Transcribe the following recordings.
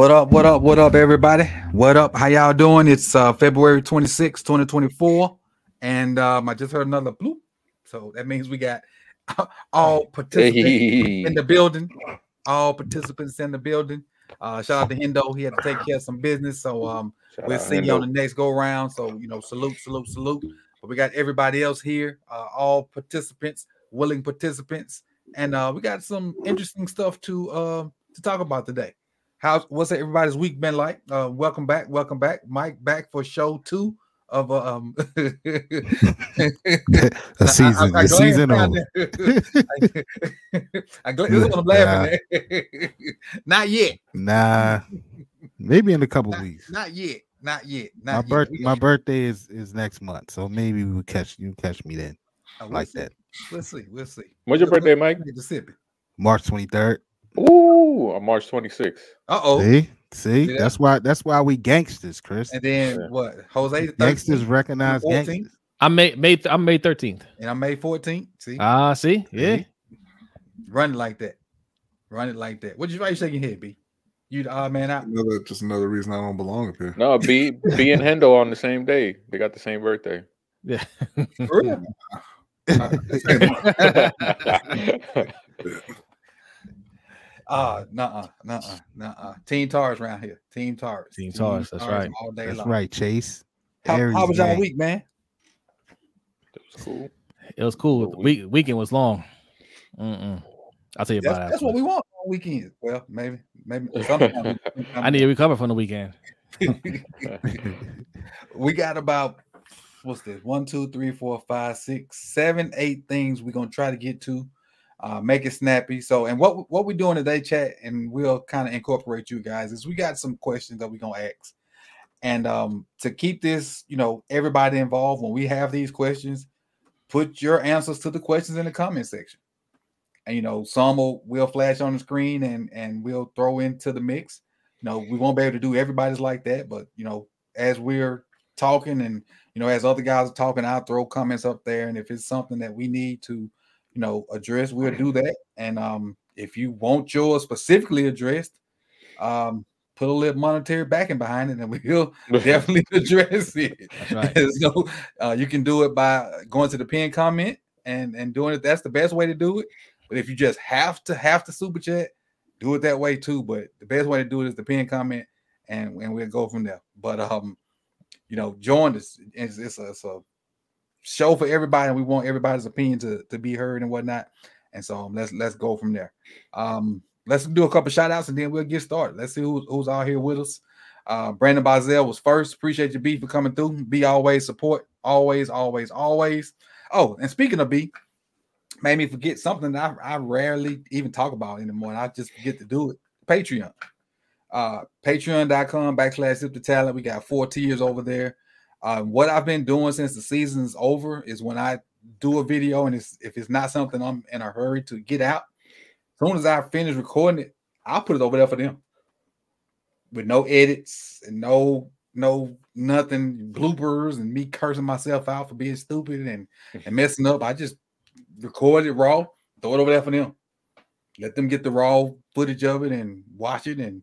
What up, what up, what up, everybody? What up? How y'all doing? It's uh, February 26, 2024. And um, I just heard another bloop. So that means we got all participants in the building. All participants in the building. Uh, shout out to Hendo. He had to take care of some business. So um, we'll see you on the next go round. So you know, salute, salute, salute. But we got everybody else here, uh, all participants, willing participants, and uh, we got some interesting stuff to uh, to talk about today. How's what's everybody's week been like? Uh, welcome back, welcome back, Mike, back for show two of uh, um. A season, the season over. I glanced, this is what I'm laughing at. Not yet. Nah, maybe in a couple Not, weeks. not yet. Not yet. Not My yet. birth, We my birthday is is next month, so maybe we will catch you catch me then, we'll like see. that. We'll see. We'll see. When's your We'll- birthday, Mike? Mississippi. March twenty third. Ooh, on March 26th. Uh oh. See, see, See that? that's why that's why we gangsters, Chris. And then Yeah. what? Jose the Gangsters 13th, recognize gangsters. I'm May May I'm May 13th. and I'm May 14th. See, Ah, see, yeah. See? run it like that. Run it like that. What you why you shaking your head, B? You the odd man out. Another just another reason I don't belong up here. No, B B and Hendo on the same day. They got the same birthday. Yeah. For real? Uh nuh-uh, nuh-uh, nuh-uh. Team Tars around here. Team Tars. Team Tars, that's right. All day That's long. right, Chase. How, how was y'all week, man? It was cool. It was cool. The week weekend was long. Mm-mm. I'll tell you That's, about that's what we want on weekends. Well, maybe, maybe sometimes. I need to recover from the weekend. we got about what's this one two three four five six seven eight things we're gonna try to get to uh make it snappy. So and what what we're doing today chat and we'll kind of incorporate you guys is we got some questions that we're gonna ask. And um to keep this you know everybody involved when we have these questions put your answers to the questions in the comment section. And you know some will will flash on the screen and and we'll throw into the mix. You know we won't be able to do everybody's like that but you know as we're talking and you know as other guys are talking i'll throw comments up there. And if it's something that we need to you know address we'll do that. And um if you want yours specifically addressed um put a little monetary backing behind it and we'll definitely address it. That's right. so uh, you can do it by going to the pin comment and and doing it. That's the best way to do it. But if you just have to have to super chat do it that way too. But the best way to do it is the pin comment and, and we'll go from there. But um you know join us. It's, it's, a, it's a show for everybody and we want everybody's opinion to, to be heard and whatnot. And so um, let's let's go from there. Um let's do a couple shout outs and then we'll get started. Let's see who's, who's out here with us. Uh brandon Bazell was first. Appreciate your B for coming through. Be always support. Always always always. Oh and speaking of B made me forget something that I, I rarely even talk about anymore. And I just forget to do it. Patreon. Uh patreon.com backslash Sip2Tally. We got four tiers over there uh, what i've been doing since the season's over is when i do a video and it's if it's not something i'm in a hurry to get out as soon as i finish recording it i'll put it over there for them. With no edits and no no nothing bloopers and me cursing myself out for being stupid and, and messing up. I just record it raw throw it over there for them. Let them get the raw footage of it and watch it and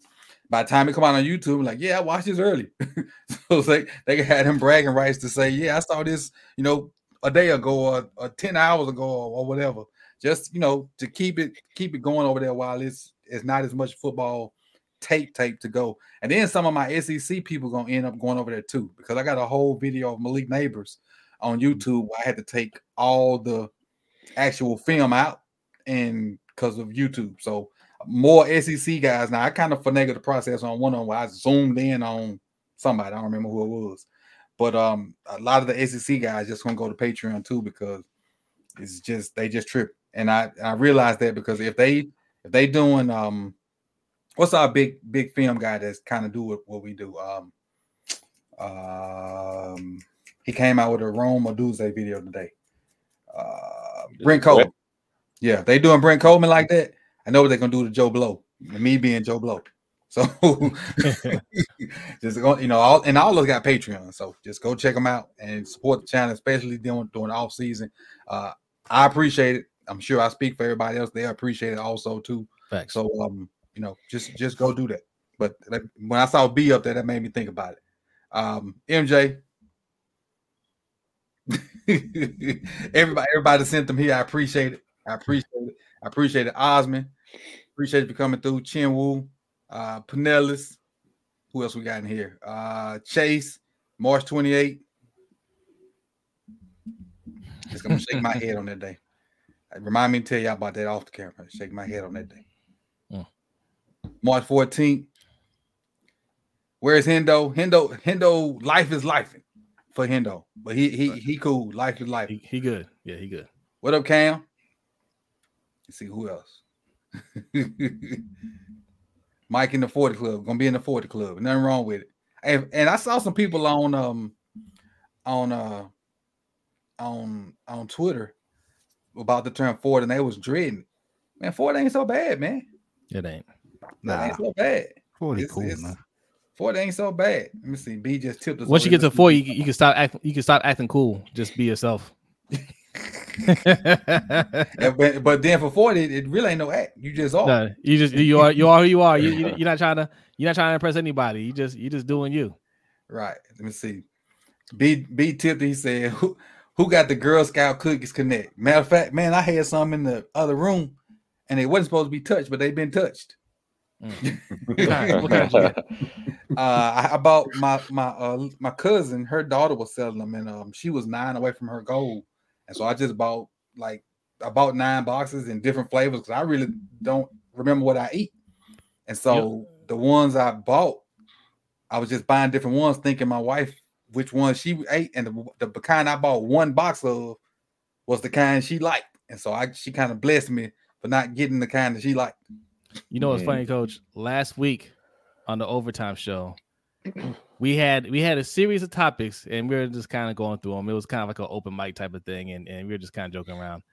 by the time it come out on YouTube, like, yeah, I watched this early. so it's like they had him bragging rights to say, yeah, I saw this, you know, a day ago or, or 10 hours ago or, or whatever. Just you know, to keep it keep it going over there while it's it's not as much football tape tape to go. And then some of my SEC people gonna end up going over there too, because I got a whole video of Malik Nabers on mm-hmm. YouTube. Where I had to take all the actual film out and because of YouTube. So more SEC guys. Now I kind of finagled the process on one of them where I zoomed in on somebody. I don't remember who it was, but um, a lot of the SEC guys just gonna go to Patreon too because it's just they just trip. And I I realized that because if they if they doing um, what's our big big film guy that's kind of do what, what we do um, um, he came out with a Rome Odunze video today. Uh, Brett Kollmann. Yeah, they doing Brett Kollmann like that. I know what they're gonna do to Joe Blow. Me being Joe Blow. So just go, you know, all and all those got Patreon. So just go check them out and support the channel, especially during during off season. Uh, I appreciate it. I'm sure I speak for everybody else. They appreciate it also too. So um, you know, just just go do that. But that, when I saw B up there, that made me think about it. Um, MJ. everybody, everybody sent them here. I appreciate it. I appreciate it. I appreciate it. Osman, appreciate you coming through. Chinwoo, uh, Pinellas. Who else we got in here? Uh, Chase, March 28th. Just gonna shake my head on that day. Uh, Remind me to tell y'all about that off the camera. Shake my head on that day. Mm. March 14th. Where's Hendo? Hendo, Hendo, life is life for Hendo. But he he he cool. Life is life. He, he good. Yeah, he good. What up, Cam? Let's see who else. Mike in the 40 club. Gonna be in the 40 club. Nothing wrong with it. And, and I saw some people on um on uh on on Twitter about the term Ford and they was dreading. it. Man, Ford ain't so bad, man. It ain't. That Nah, ain't so bad. 40 It's- cool, it's- man. Ford ain't so bad. Let me see. B just tipped us. Once you get to here. four, you, you can stop acting. You can stop acting cool. Just be yourself. But, but then for 40, it, really ain't no act. You just off. no, you just you are you are who you are. You, you you're not trying to you're not trying to impress anybody. You just you just doing you. Right. Let me see. B B tipped. He said, "Who who got the Girl Scout cookies connect?" Matter of fact, man, I had some in the other room, and they wasn't supposed to be touched, but they've been touched. What kind- what kind you get? uh, I, I bought my my uh my cousin. Her daughter was selling them, and um she was nine away from her goal, and so I just bought like I bought nine boxes in different flavors because I really don't remember what I eat, and so the ones I bought, I was just buying different ones, thinking my wife which one she ate, and the, the kind I bought one box of was the kind she liked, and so I she kind of blessed me for not getting the kind that she liked. You know what's funny, Coach? Last week on the overtime show, we had we had a series of topics, and we were just kind of going through them. It was kind of like an open mic type of thing, and, and we were just kind of joking around.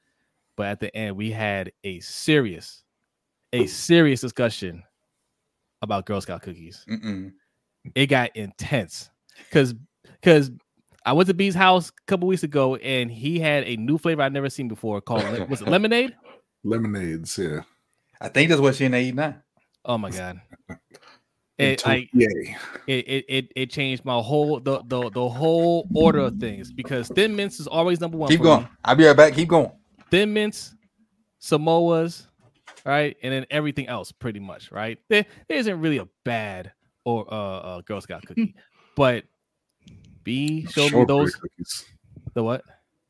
But at the end, we had a serious, a serious discussion about Girl Scout cookies. Mm-mm. It got intense because because I went to B's house a couple weeks ago, and he had a new flavor I'd never seen before called le- was it lemonade? Lemonades, yeah. I think that's what she in there eating now. Oh my god! It, like, it, it it it changed my whole the, the the whole order of things because thin mints is always number one. Keep going. me. I'll be right back. Keep going. Thin mints, Samoas, right, and then everything else pretty much, right? There, there isn't really a bad or uh, uh Girl Scout cookie, but B showed me those cookies. the what?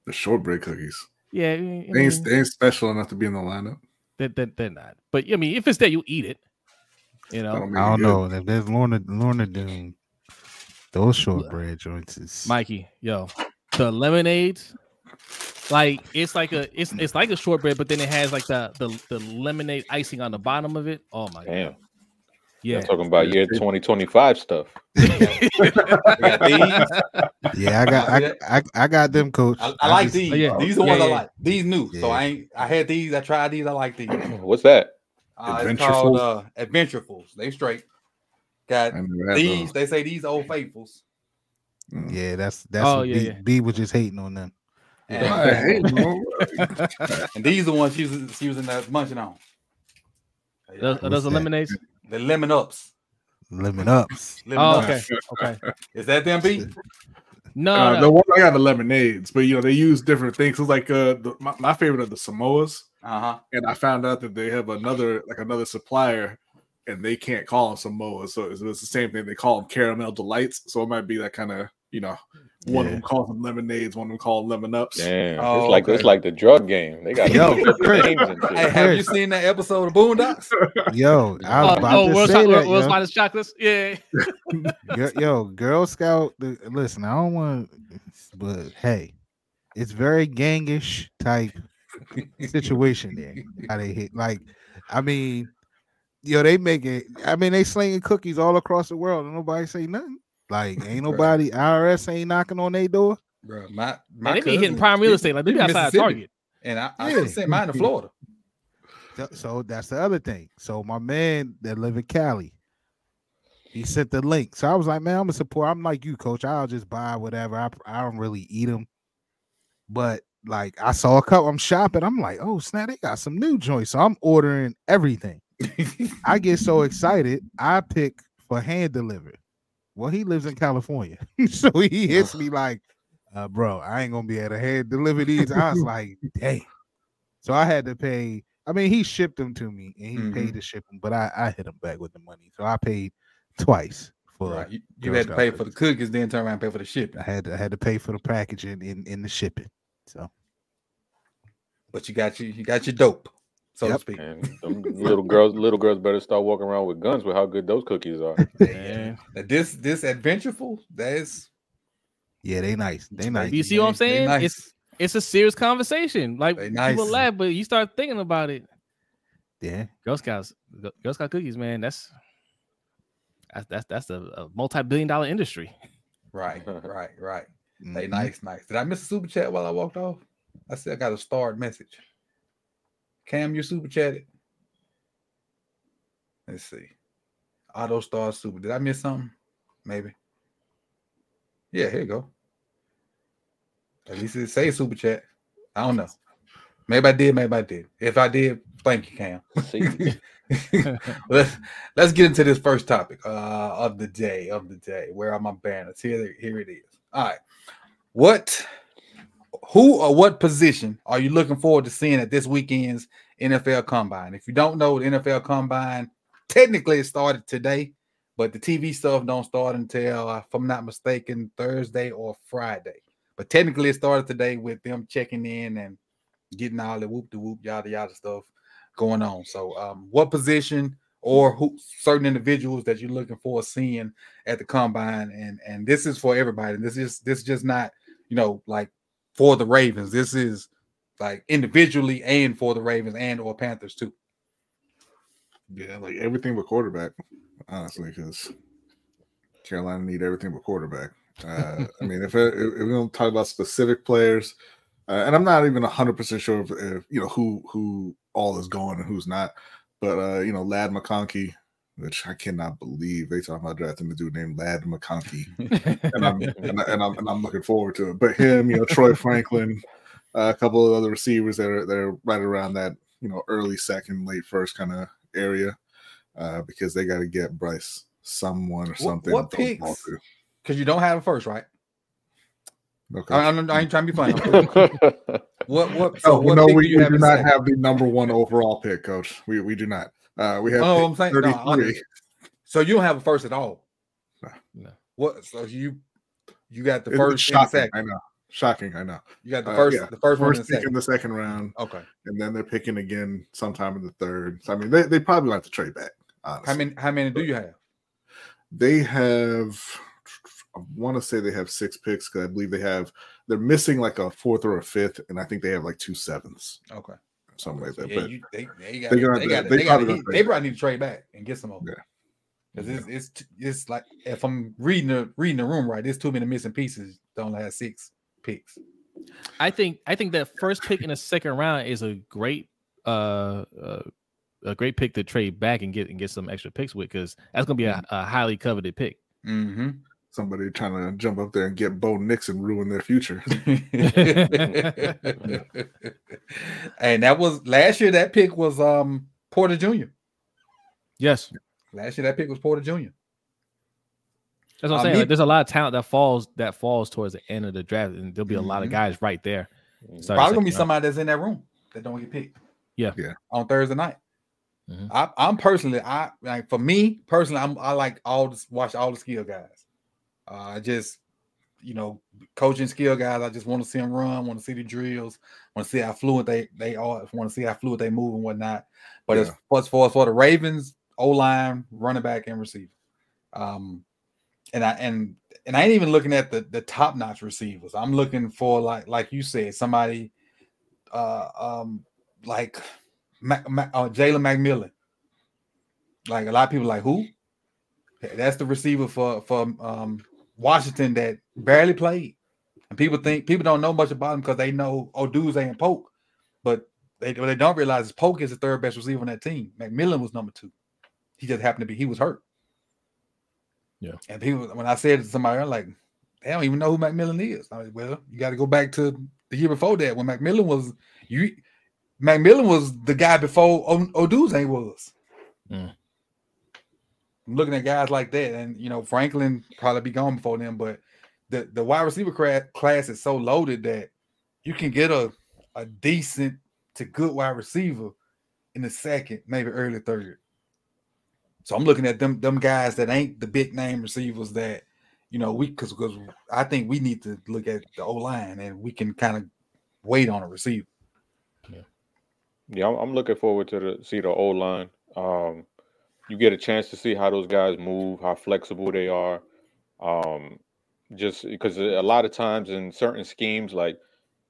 The shortbread cookies. Yeah, I They ain't, they ain't special enough to be in the lineup. they're, they're, they're not. But I mean, if it's there, you eat it. You know, I don't know. If there's Lorna Lorna Doone, those shortbread joints is Mikey, yo, the lemonades, like it's like a it's it's like a shortbread, but then it has like the the, the lemonade icing on the bottom of it. Oh my Damn. god, yeah. I'm talking about year 2025 stuff. We got these. yeah. I got I, I, I got them, coach. I, I like just- these. Oh, yeah. These are the Yeah, ones I like. These new. So I ain't. I had these. I tried these. I like these. What's that? Uh, it's called uh, Adventurefuls. They straight. Got I never had these. those. They say these old faithfuls. Mm. Yeah, that's that's Oh, what yeah, B, yeah. B was just hating on them. And, I hate them. and these are the ones she was she was in there munching on. Those, are those the that? lemonades? The lemon ups. Lemon ups. Lemon Oh, ups. okay, okay. Is that them B? No, Uh, no. the one I got the lemonades, but you know they use different things. It's like uh, the, my, my favorite are the Samoas, Uh huh. and I found out that they have another like another supplier, and they can't call them Samoas, so it's, it's the same thing. They call them caramel delights, so it might be that kind of you know one of them calls them lemonades, one of them call them lemon ups. Damn. Oh, it's like okay. it's like the drug game. They got Yo, different Chris. names and shit. Hey, have you seen that episode of Boondocks? Yo, I was Oh, about oh to World's, say Hot- that, World's yo. Hottest Chocolates. Yeah. Girl- yo, Girl Scout. Listen, I don't want, but hey, it's very gangish type situation there. How they hit, like, I mean, yo, they make it. I mean, they slinging cookies all across the world, and nobody say nothing. Like, ain't nobody IRS ain't knocking on their door. Bro, my my And they be hitting prime real estate. Like they he be outside Target. And I, I Yeah. sent mine to Florida. So- So that's the other thing. So my man that live in Cali, he sent the link. So I was like, man, I'm a support. I'm like you, coach. I'll just buy whatever. I I don't really eat them, but like I saw a couple. I'm shopping. I'm like, oh snap, they got some new joints. So I'm ordering everything. I get so excited, I pick for hand delivered. Well, he lives in California, so he hits me like, uh, "Bro, I ain't gonna be able to hand deliver these." I was like, "Dang!" So I had to pay. I mean, he shipped them to me, and he Mhm. paid to ship them, but I, I hit him back with the money, so I paid twice for. Right. You, you had to pay for the cookies. cookies, then turn around and pay for the shipping. I had to, I had to pay for the packaging in in the shipping. So But you got you you got your dope, so to speak. And them little girls, little girls better start walking around with guns with how good those cookies are. Man. This this adventureful, that is yeah, they nice. They nice. You see what I'm they- they saying? nice. It's it's a serious conversation. Like They people laugh, but you start thinking about it. Yeah, Girl Scouts, Girl- Girl Scout cookies, man. That's that's that's that's a, a multi-billion dollar industry. right, right, right. They Mhm. nice, nice. Did I miss a super chat while I walked off? I said I got a starred message. Cam, you super chatted. Let's see. Auto Star Super. Did I miss something? Maybe. Yeah, here you go. At least it say super chat. I don't know. Maybe I did, maybe I did. If I did, thank you, Cam. Let's let's get into this first topic uh, of the day of the day. Where are my banners? Here, here it is. All right. What, who, or what position are you looking forward to seeing at this weekend's NFL Combine? If you don't know, the NFL Combine technically it started today, but the TV stuff don't start until, uh, if I'm not mistaken, Thursday or Friday. But technically, it started today with them checking in and getting all the whoop de whoop yada yada stuff going on. So, um, what position or who certain individuals that you're looking for seeing at the combine, and and this is for everybody. And this is this is just not you know like for the Ravens. This is like individually and for the Ravens and or Panthers too. Yeah, like everything but quarterback, honestly, because Carolina need everything but quarterback. Uh, I mean, if, if we don't talk about specific players, uh, and I'm not even hundred percent sure if, if you know who who all is going and who's not, but uh, you know, Ladd McConkey, which I cannot believe they talking about drafting a dude named Ladd McConkey, and I'm and, I, and I'm and I'm looking forward to it. But him, you know, Troy Franklin, uh, a couple of other receivers that are that are right around that you know early second, late first kind of area, uh, because they got to get Bryce someone or something. what to throw the ball picks? Because you don't have a first, right? Okay. I, I'm, I ain't trying to be funny. I'm kidding. what what? So oh, what no, we, do you we do not second? have the number one overall pick, Coach. We we do not. Uh, we have Oh, I'm saying 33. honestly. So you don't have a first at all. No. What? So you you got the It's first and the shocking. I know. Shocking. I know. You got the Uh, first, yeah, the first, one and First the pick in second. the second round, Okay. and then they're picking again sometime in the third. So I mean, they, they probably like to trade back. Honestly. How many? How many do you have? They have, I want to say they have six picks because I believe they have, they're missing like a fourth or a fifth, and I think they have like two sevenths, Okay. something like that. yeah, but you, they they got they they they got they they, got probably they, gonna they trade probably need to trade back and get some more. Yeah. Because it's it's it's like if I'm reading the reading the room right, there's too many missing pieces. Don't have six picks. I think I think that first pick in the second round is a great uh, uh a great pick to trade back and get and get some extra picks with because that's gonna be a, a highly coveted pick. Mm-hmm. Somebody trying to jump up there and get Bo Nix and ruin their future. and that was last year. That pick was um Porter Jr. Yes, Last year that pick was Porter Jr. that's what I'm Uh, saying. me- Like, there's a lot of talent that falls that falls towards the end of the draft, and there'll be a lot of Mhm. guys right there. Mm-hmm. Starting Probably gonna be second round. somebody that's in that room that don't get picked. Yeah. Yeah. On Thursday night. Mhm. I, I'm personally, I like for me personally, I'm I like all this watch all the skill guys. Uh, I just, you know, coaching skill guys. I just want to see them run, want to see the drills, want to see how fluid they they are, want to see how fluid they move and whatnot. But as, Yeah. as far as for the Ravens, O line, running back, and receiver. Um, and I and and I ain't even looking at the the top notch receivers. I'm looking for like like you said, somebody uh um like Mac, Mac, uh, Jalen McMillan. Like a lot of people like who? That's the receiver for for um Washington that barely played. And people think people don't know much about him because they know Odunze and Polk, but they what they don't realize is Polk is the third best receiver on that team. McMillan was number two. He just happened to be he was hurt. Yeah. And people when I said it to somebody, I'm like, they don't even know who McMillan is. I like, well, you got to go back to the year before that when McMillan was you. McMillan was the guy before o- Odunze was. Mm. Looking at guys like that, and you know Franklin probably be gone before them, but the the wide receiver class is so loaded that you can get a a decent to good wide receiver in the second, maybe early third. So I'm looking at them them guys that ain't the big name receivers that you know we because because I think we need to look at the O line and we can kind of wait on a receiver. Yeah, I'm, I'm looking forward to the see the O line. Um, you get a chance to see how those guys move, how flexible they are. Um, just because a lot of times in certain schemes, like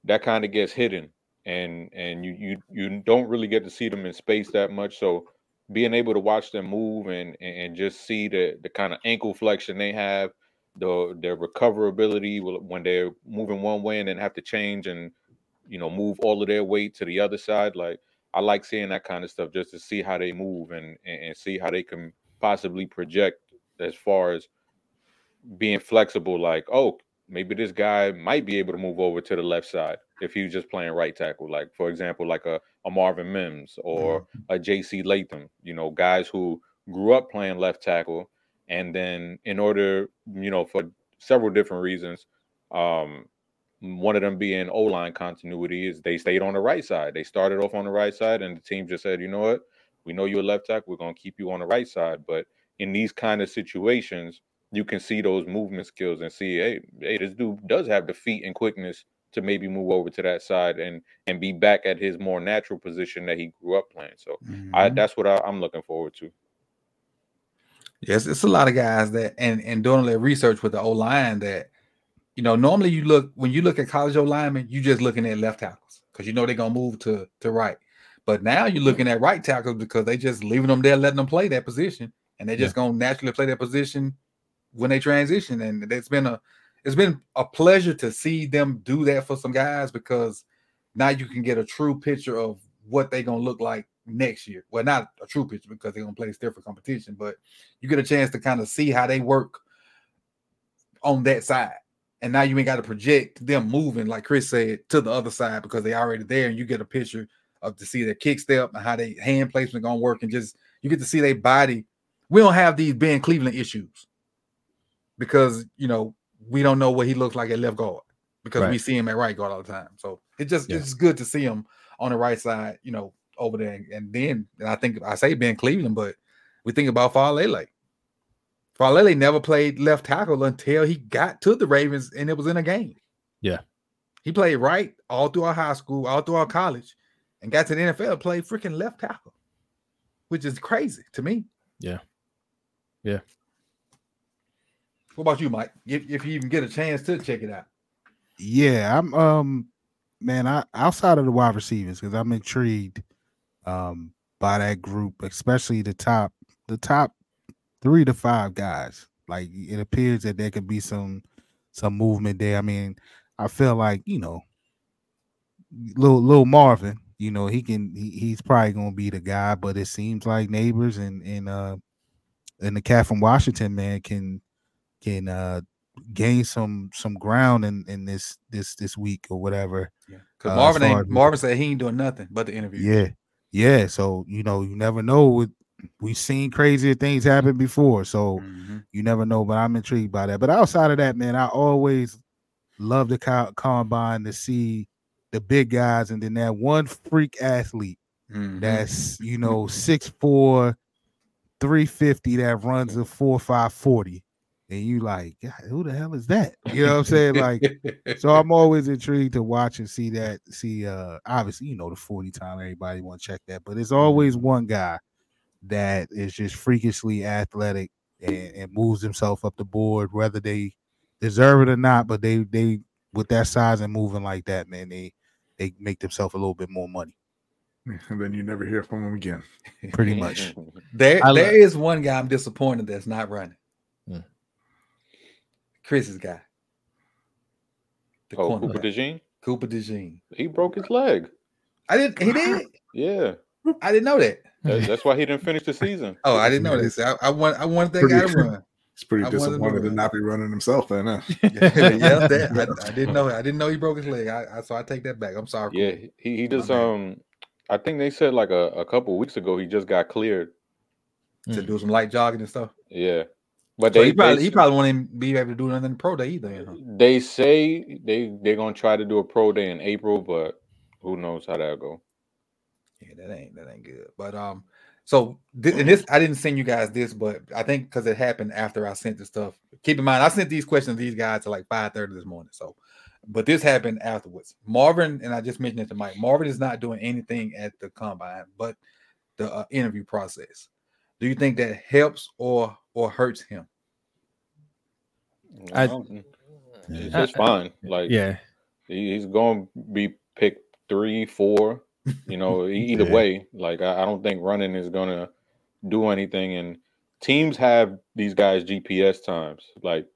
that kind of gets hidden, and and you you you don't really get to see them in space that much. So being able to watch them move and and just see the the kind of ankle flexion they have, the their recoverability when they're moving one way and then have to change and you know move all of their weight to the other side like i like seeing that kind of stuff just to see how they move and and, see how they can possibly project as far as being flexible like oh maybe this guy might be able to move over to the left side if he was just playing right tackle. Like for example like a, a amarius mims or a jc latham you know guys who grew up playing left tackle and then in order you know for several different reasons um one of them being O line continuity is they stayed on the right side. They started off on the right side, and the team just said, you know what, we know you're a left tackle, we're gonna keep you on the right side. But in these kind of situations, you can see those movement skills and see, hey, hey, this dude does have the feet and quickness to maybe move over to that side and and be back at his more natural position that he grew up playing. So I Mhm. that's what I, I'm looking forward to. Yes, it's a lot of guys that and and doing their research with the O line that you know normally you look when you look at college O linemen, you're just looking at left tackles because you know they're gonna move to to right. But now you're looking at right tackles because they just leaving them there, letting them play that position, and they're just gonna naturally play that position when they transition. And it's been a it's been a pleasure to see them do that for some guys because now you can get a true picture of what they're gonna look like next year. Well, not a true picture because they're gonna play still for competition, but you get a chance to kind of see how they work on that side. And now you ain't got to project them moving, like Chris said, to the other side because they already there, and you get a picture of to see their kick step and how they hand placement gonna work, and just you get to see their body. We don't have these Ben Cleveland issues because you know we don't know what he looks like at left guard because we see him at right guard all the time. So it just Yeah. it's good to see him on the right side, you know, over there. And then and I think I say Ben Cleveland, but we think about Faalele. Faalele never played left tackle until he got to the Ravens and it was in a game. Yeah. He played right all through our high school, all throughout college, and got to the NFL, played freaking left tackle, which is crazy to me. Yeah. Yeah. What about you, Mike? If, if you even get a chance to check it out. Yeah, I'm um man, I outside of the wide receivers because I'm intrigued um by that group, especially the top the top three to five guys. Like it appears that there could be some some movement there. I mean, I feel like, you know, little little Marvin, you know, he can he, he's probably gonna be the guy, but it seems like Nabers and and uh and the cat from Washington man can can uh gain some some ground in in this this this week or whatever. Yeah. Because Uh, Marvin ain't Marvin said he ain't doing nothing but the interview. Yeah, yeah. So you know, you never know. What we've seen crazier things happen before, so Mhm. you never know. But I'm intrigued by that. But outside of that, man, I always love the co- combine to see the big guys, and then that one freak athlete Mhm. that's you know six four, three fifty that runs a four five forty, and you like, God, who the hell is that? You know what I'm saying? Like. So I'm always intrigued to watch and see that. See, uh, obviously, you know, the 40 time everybody want to check that, but it's always one guy that is just freakishly athletic and, and moves himself up the board, whether they deserve it or not. But they they with that size and moving like that, man, they they make themselves a little bit more money, And then you never hear from him again. pretty much. There, I there love- is one guy I'm disappointed that's not running. Hmm. Chris's guy. The oh, Cooper. DeJean, Cooper DeJean. he broke his leg. I didn't. He did. Yeah, I didn't know that. that- that's why he didn't finich the season. Oh, I didn't know this. I, I want. I wanted that Pretty guy to run. He's pretty I wanted to disappointed to not be running himself then, huh? yeah, yeah, that, I, I didn't know. I didn't know he broke his leg. I, I so I take that back. I'm sorry. Yeah, Cooper. he he just bad. um, I think they said like a, a couple weeks ago he just got cleared to Mm. do some light jogging and stuff. Yeah, but So they he probably they, he probably won't even be able to do nothing in pro day either. You know? they say they they're gonna try to do a pro day in April, but who knows how that'll go. Yeah, that ain't that ain't good. But um, so thi- and this I didn't send you guys this, but I think because it happened after I sent the stuff. Keep in mind, I sent these questions to these guys at like five thirty this morning. So, but this happened afterwards. Marvin and I just mentioned it to Mike. Marvin is not doing anything at the combine, but the uh, interview process. Do you think that helps or or hurts him? I- don't- it's just fine. Like Yeah. he's going to be picked three, four. You know, either Yeah. way. Like I, I don't think running is to do anything. And teams have these guys GPS times. Like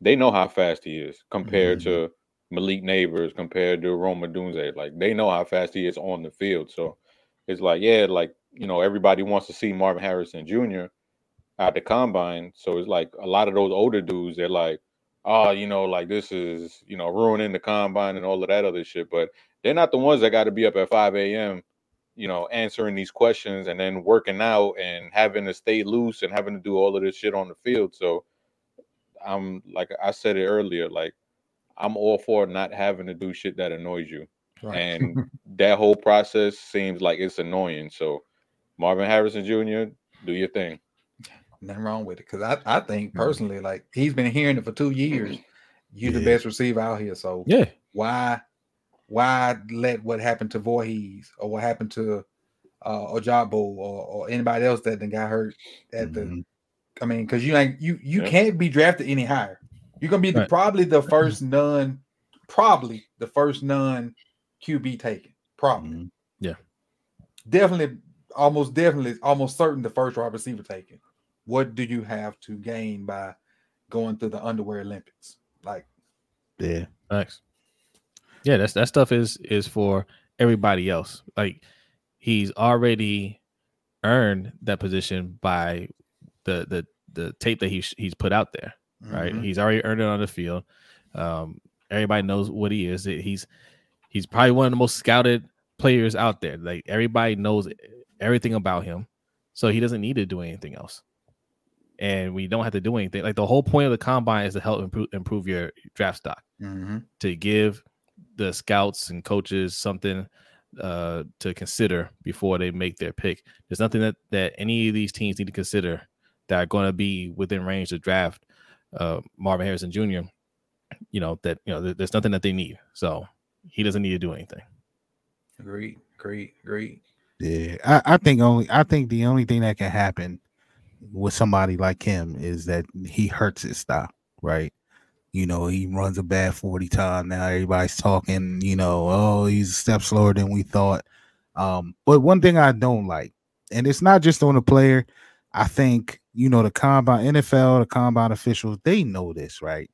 they know how fast he is compared to mm-hmm. Malik Nabers, compared to Rome Odunze. Like they know how fast he is on the field. So it's like, yeah, like you know, everybody wants to see Marvin Harrison Jr. at the combine. So it's like a lot of those older dudes, they're like, oh, you know, like this is, you know, ruining the combine and all of that other shit. But they're not the ones that got to be up at 5 a.m., you know, answering these questions and then working out and having to stay loose and having to do all of this shit on the field. So I'm like I said it earlier, like I'm all for not having to do shit that annoys you. And that whole process seems like it's annoying. So Marvin Harrison Jr., do your thing. Nothing wrong with it because I, I think mm. personally, like he's been hearing it for two years. You're the best receiver out here, so Yeah. why why let what happened to Vorhees or what happened to uh Ojabo or, or anybody else that then got hurt at the Mhm. I mean, because you ain't you you Yeah. can't be drafted any higher. You're gonna be the, probably the first non, probably the first non QB taken. Probably, Mhm. definitely, almost definitely, almost certain the first wide receiver taken. What do you have to gain by going through the underwear Olympics? Like, Yeah. Thanks. Yeah, that's that stuff is is for everybody else. Like he's already earned that position by the the the tape that he's he's put out there. Right, mhm, he's already earned it on the field. Um, everybody knows what he is. He's he's probably one of the most scouted players out there. Like everybody knows everything about him, so he doesn't need to do anything else. And we don't have to do anything. Like the whole point of the combine is to help improve improve your draft stock mhm. to give the scouts and coaches something uh, to consider before they make their pick. There's nothing that, that any of these teams need to consider that are going to be within range to draft uh, Marvin Harrison Jr. You know that you know there- there's nothing that they need, so he doesn't need to do anything. Great, great, great. Yeah, I, I think only I think the only thing that can happen with somebody like him is that he hurts his style, right? You know, he runs a bad 40 time. Now everybody's talking, you know, oh, he's a step slower than we thought. Um, but one thing I don't like, and it's not just on the player, I think, you know, the combine NFL, the combine officials, they know this, right?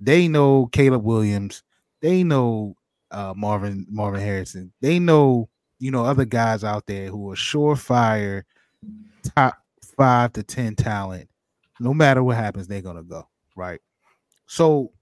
They know Caleb Williams, they know uh Marvin Marvin Harrison, they know you know, other guys out there who are surefire top five to 10 talent. No matter what happens, they're to go. Right. So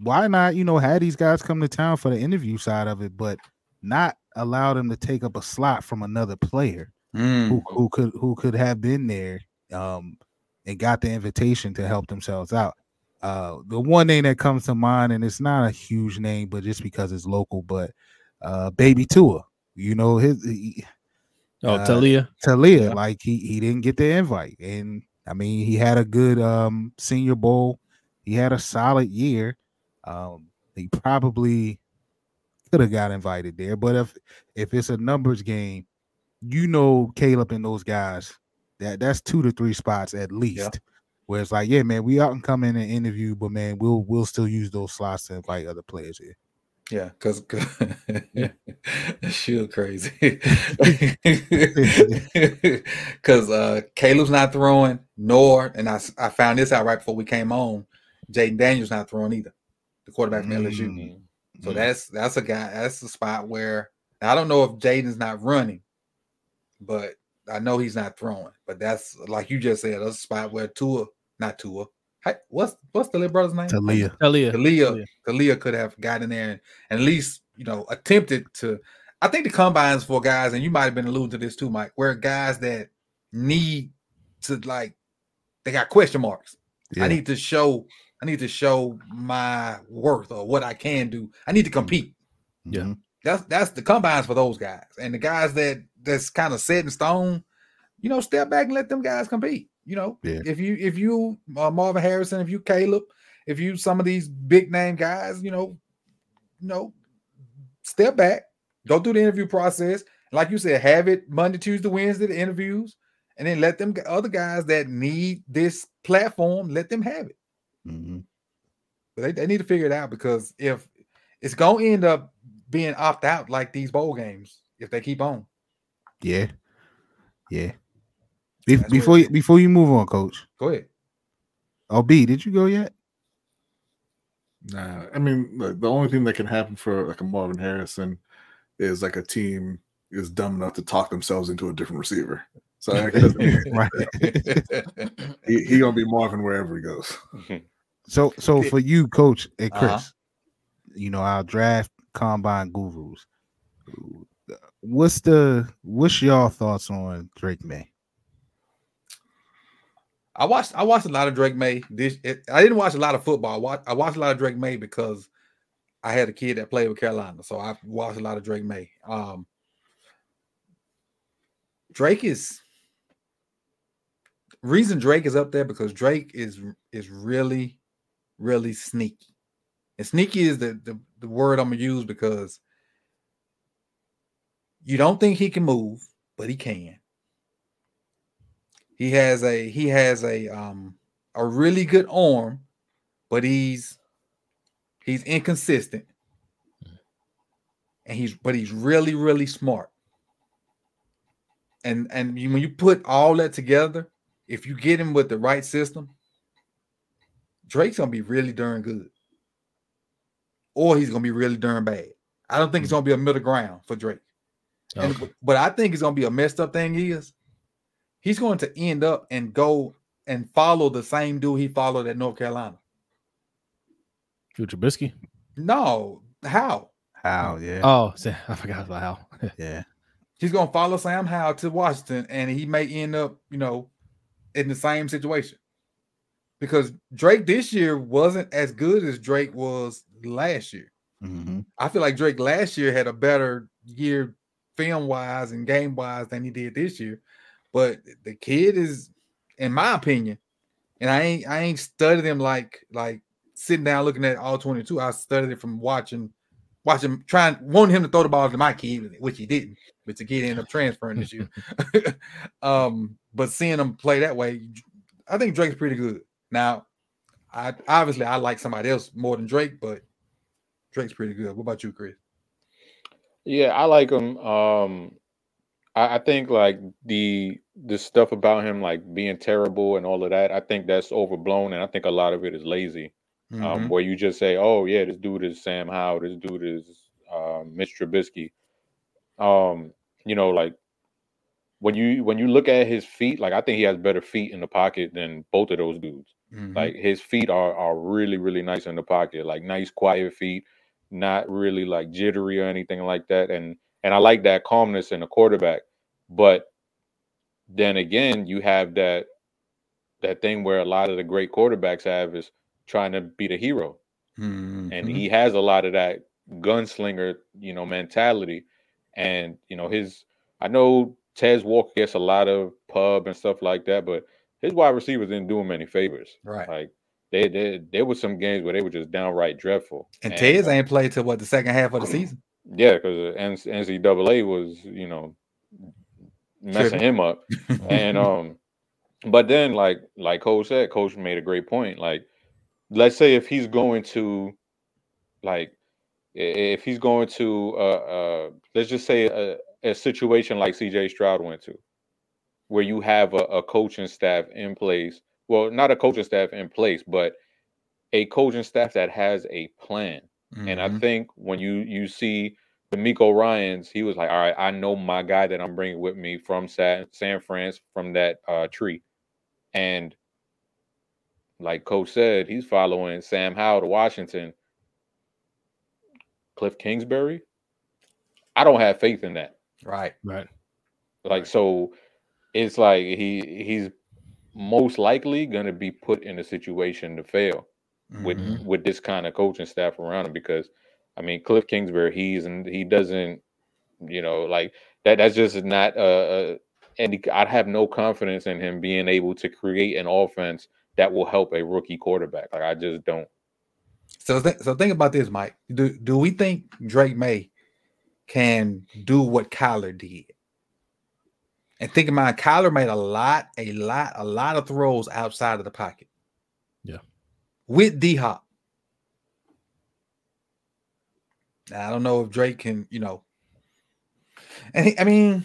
why not, you know, have these guys come to town for the interview side of it, but not allow them to take up a slot from another player Mm, who, who could who could have been there um and got the invitation to help themselves out. Uh the one name that comes to mind, and it's not a huge name, but just because it's local, but uh baby Tua, you know, his he, Oh, Uh, Taulia, Taulia, Yeah. like he he didn't get the invite. And I mean, he had a good um senior bowl. He had a solid year. Um he probably could have got invited there, but if if it's a numbers game, you know Caleb and those guys, that that's two to three spots at least. Where it's like, yeah, man, we out and come in and interview, but man, we'll we'll still use those slots to invite other players here. yeah, because she's crazy. Because uh, Caleb's not throwing, nor and I I found this out right before we came on. Jayden Daniels not throwing either, the quarterback from LSU. Mm. So that's that's a guy. That's a spot where I don't know if Jayden's not running, but I know he's not throwing. But that's like you just said, that's a spot where Tua, not Tua. Hey, what's what's the little brother's name? Taulia. Taulia, Taulia, Taulia could have gotten there and, and at least you know attempted to. I think the combines for guys, and you might have been alluding to this too, Mike, where guys that need to like they got question marks. Yeah. I need to show I need to show my worth or what I can do. I need to compete. Yeah. Mhm. That's that's the combines for those guys. And the guys that that's kind of set in stone, you know, step back and let them guys compete. You know, Yeah. if you if you uh, Marvin Harrison, if you Caleb, if you some of these big name guys, you know, you know, step back, go through the interview process. Like you said, have it Monday, Tuesday, Wednesday, the interviews, and then let them other guys that need this platform, let them have it. Mhm. But they, they need to figure it out because if it's gonna end up being opt out like these bowl games, if they keep on. Yeah. Yeah. Be- before you, before you move on, coach. Go ahead. Oh, B, did you go yet? Nah, I mean, the, the only thing that can happen for like a Marvin Harrison is like a team is dumb enough to talk themselves into a different receiver. So like, it doesn't mean Right. he, he gonna be Marvin wherever he goes. So so for you, coach and Chris, Uh-huh. you know, our draft combine gurus. What's the what's y'all thoughts on Drake Maye? I watched I watched a lot of Drake Maye. This I didn't watch a lot of football. I watched, I watched a lot of Drake Maye because I had a kid that played with Carolina, so I watched a lot of Drake Maye. Um, Drake is reason Drake is up there because Drake is is really really sneaky, and sneaky is the the, the word I'm gonna use because you don't think he can move, but he can. He has a he has a um a really good arm, but he's he's inconsistent. And he's but he's really really smart. And and when you put all that together, if you get him with the right system, Drake's gonna be really darn good. Or he's gonna be really darn bad. I don't think it's mm-hmm. gonna be a middle ground for Drake. And but I think it's gonna be a messed up thing is he's going to end up and go and follow the same dude he followed at North Carolina. Mitch Trubisky. No, how? How? Yeah. Oh, I forgot about how. yeah. He's gonna follow Sam Howell to Washington, and he may end up, you know, in the same situation. Because Drake this year wasn't as good as Drake was last year. Mhm. I feel like Drake last year had a better year film wise and game wise than he did this year. But the kid is, in my opinion, and I ain't I ain't studied him like like sitting down looking at all 22. I studied it from watching watching trying wanting him to throw the ball to my kid, which he didn't, but the kid ended up transferring this year. um, but seeing him play that way, I think Drake's pretty good. Now, I obviously I like somebody else more than Drake, but Drake's pretty good. What about you, Chris? Yeah, I like him. Um, I, I think like the the stuff about him like being terrible and all of that. I think that's overblown, and I think a lot of it is lazy. Mm-hmm. Um, where you just say, "Oh yeah, this dude is Sam Howell. This dude is uh, Mitch Trubisky." Um, you know, like when you when you look at his feet, like I think he has better feet in the pocket than both of those dudes. Mhm. Like his feet are are really really nice in the pocket, like nice quiet feet, not really like jittery or anything like that. And and I like that calmness in a quarterback. But then again, you have that that thing where a lot of the great quarterbacks have is trying to be the hero, and Mhm. he has a lot of that gunslinger, you know, mentality. And you know his, I know Tez Walker gets a lot of pub and stuff like that, but his wide receivers didn't do him any favors. right. Like they, they there was some games where they were just downright dreadful. and Tez uh, ain't played till what the second half of the season. yeah, because NCAA was you know messing him up, and um, but then like like Coach said, Coach made a great point. Like, let's say if he's going to, like, if he's going to, uh, uh let's just say a, a situation like C.J. Stroud went to, where you have a, a coaching staff in place. Well, not a coaching staff in place, but a coaching staff that has a plan. And I Mhm. think when you you see DeMeco Ryans, he was like, "All right, I know my guy that I'm bringing with me from San San France from that uh, tree," and like Coach said, he's following Sam Howell to Washington. Kliff Kingsbury, I don't have faith in that. Right. Right. Like so, it's like he he's most likely going to be put in a situation to fail with Mhm. with this kind of coaching staff around him because I mean Kliff Kingsbury he's and he doesn't you know like that that's just not uh, uh and I'd have no confidence in him being able to create an offense that will help a rookie quarterback like I just don't So, th- so think about this, Mike. Do do we think Drake Maye can do what Kyler did? And think of it, Kyler made a lot, a lot, a lot of throws outside of the pocket. Yeah. With D Hop. I don't know if Drake can, you know. And he, I mean,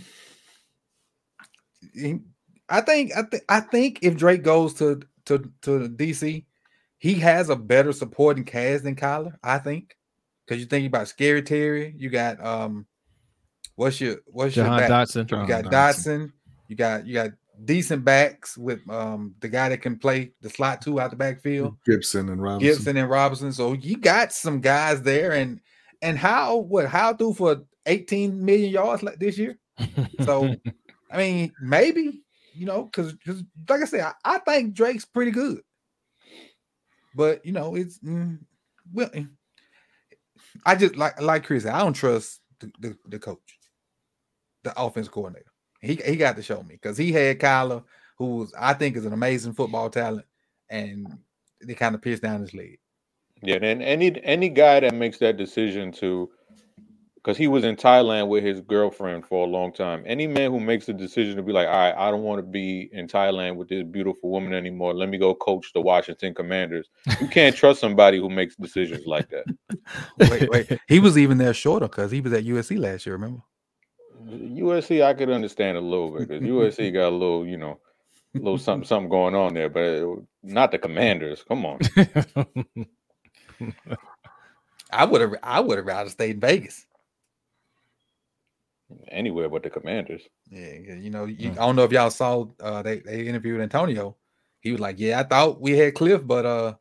he- I think I think I think if Drake goes to to to DC, he has a better supporting cast than Kyler, I think. Because you think about Scary Terry, you got um what's your what's your back? Dotson. You got Dotson, you got you got decent backs with um the guy that can play the slot two out the backfield, Gibson and Robinson. Gibson and Robinson. So you got some guys there, and and how what how do for 18 million yards like this year? So I mean, maybe you know, because like I said, I, I think Drake's pretty good, but you know, it's mm, well, I just like like Chris. I don't trust the, the, the coach, the offense coordinator. He he got to show me because he had Kyler, who I think is an amazing football talent, and they kind of pissed down his leg. Yeah, and any any guy that makes that decision to, because he was in Thailand with his girlfriend for a long time. Any man who makes the decision to be like, all right, I don't want to be in Thailand with this beautiful woman anymore. Let me go coach the Washington Commanders. You can't trust somebody who makes decisions like that. Wait, wait, he was even there shorter because he was at USC last year. Remember? USC, I could understand a little bit because USC got a little, you know, a little something something going on there, but uh, not the Commanders. Come on. I would have I would have rather stayed in Vegas. Anywhere but the Commanders. Yeah, you know, you, I don't know if y'all saw uh they, they interviewed Antonio. He was like, Yeah, I thought we had Kliff, but uh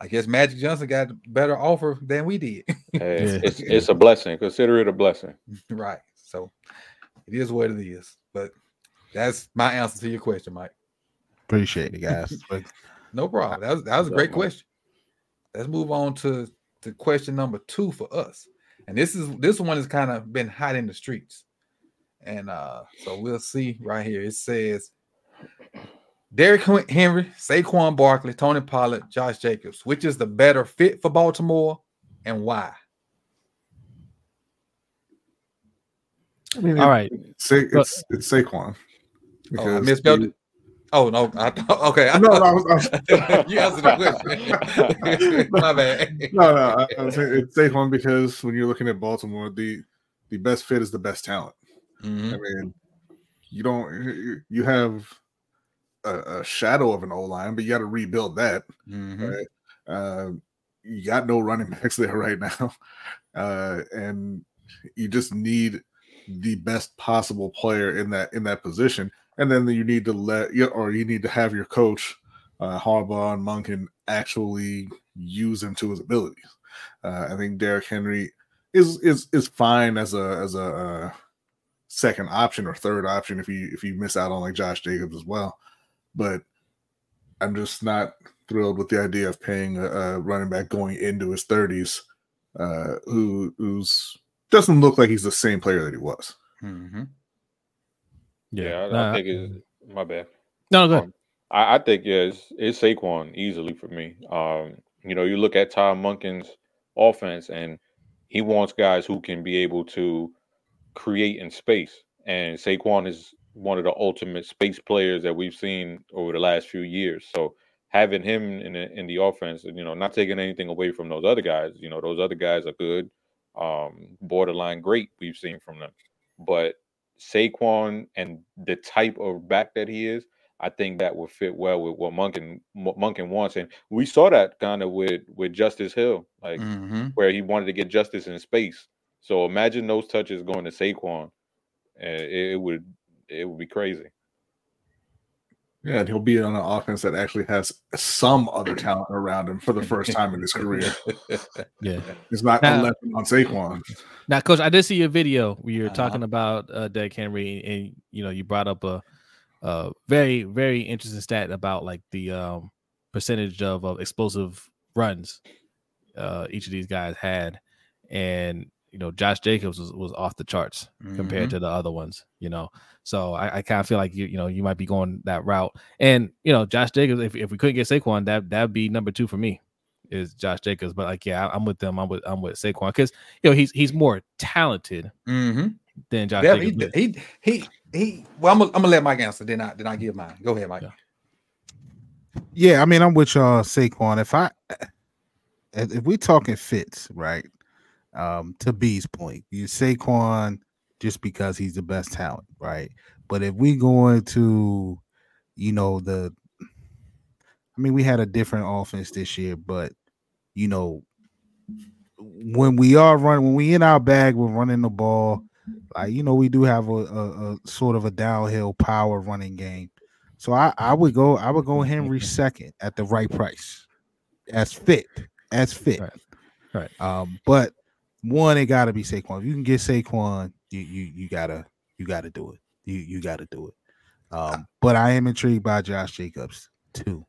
I guess Magic Johnson got a better offer than we did. Hey, Yeah. it's, it's a blessing. Consider it a blessing. right. So it is what it is. But that's my answer to your question, Mike. Appreciate it, guys. No problem. That was that was a great question. Let's move on to to question number two for us. And this is this one has kind of been hot in the streets. And uh so we'll see right here. It says Derrick Henry, Saquon Barkley, Tony Pollard, Josh Jacobs. Which is the better fit for Baltimore and why? I mean, All it- right. Sa- it's it's Saquon. Oh, I misspelled he- it. Oh no, I thought okay. I No, no, I was, I was- you answered the question. My bad. no, no. I, I was saying it's Saquon because when you're looking at Baltimore, the the best fit is the best talent. Mhm. I mean, you don't you- have a, a shadow of an O line, but you got to rebuild that. Mhm. Right? Uh, you got no running backs there right now, uh, and you just need the best possible player in that in that position. And then you need to let or you need to have your coach uh, Harbaugh and Monken actually use him to his abilities. Uh, I think Derrick Henry is is is fine as a as a uh, second option or third option if you if you miss out on like Josh Jacobs as well. But I'm just not thrilled with the idea of paying a, a running back going into his 30s uh, who who's doesn't look like he's the same player that he was. Mhm. Yeah, I, Nah, I think it's my bad. no, good. Um, I, I think yeah, it's, it's Saquon easily for me. Um, you know, you look at Tom Monken's offense, and he wants guys who can be able to create in space. And Saquon is one of the ultimate space players that we've seen over the last few years. So having him in the, in the offense, you know, not taking anything away from those other guys. You know, those other guys are good, um, borderline great. We've seen from them, but Saquon and the type of back that he is, I think that would fit well with what Monken what Monken wants, and we saw that kind of with with Justice Hill, like Mhm. where he wanted to get justice in space. So imagine those touches going to Saquon, and it, it would it would be crazy. Yeah, and he'll be on an offense that actually has some other talent around him for the first time in his career. Yeah. It's not Now- 11 on Saquon. Now, coach, I did see your video where you're Uh-huh. talking about uh, Derrick Henry, and you know you brought up a uh very very interesting stat about like the um percentage of, of explosive runs uh each of these guys had and you know Josh Jacobs was, was off the charts compared Mhm. to the other ones you know so I, I kind of feel like you you know you might be going that route and you know Josh Jacobs if, if we couldn't get Saquon that that'd be number two for me is Josh Jacobs but like yeah I- I'm with them I'm with I'm with Saquon because you know he's he's more talented Mm-hmm. than Josh Yeah, Jacobs he, he he he. Well, I'm gonna, I'm gonna let Mike answer. Then I then I give mine. Go ahead, Mike. Yeah. Yeah, I mean, I'm with y'all, Saquon. If I if if we talking fits, right? Um, to B's point, you Saquon just because he's the best talent, right? But if we go into, you know, the I mean, we had a different offense this year, but you know, when we are running, when we in our bag, we're running the ball. Like you know, we do have a, a, a sort of a downhill power running game. So I, I would go I would go Henry second at the right price, as fit as fit. Right. Right. Um, but one, it got to be Saquon. If you can get Saquon, you you you gotta you gotta do it. You you gotta do it. Um, but I am intrigued by Josh Jacobs too.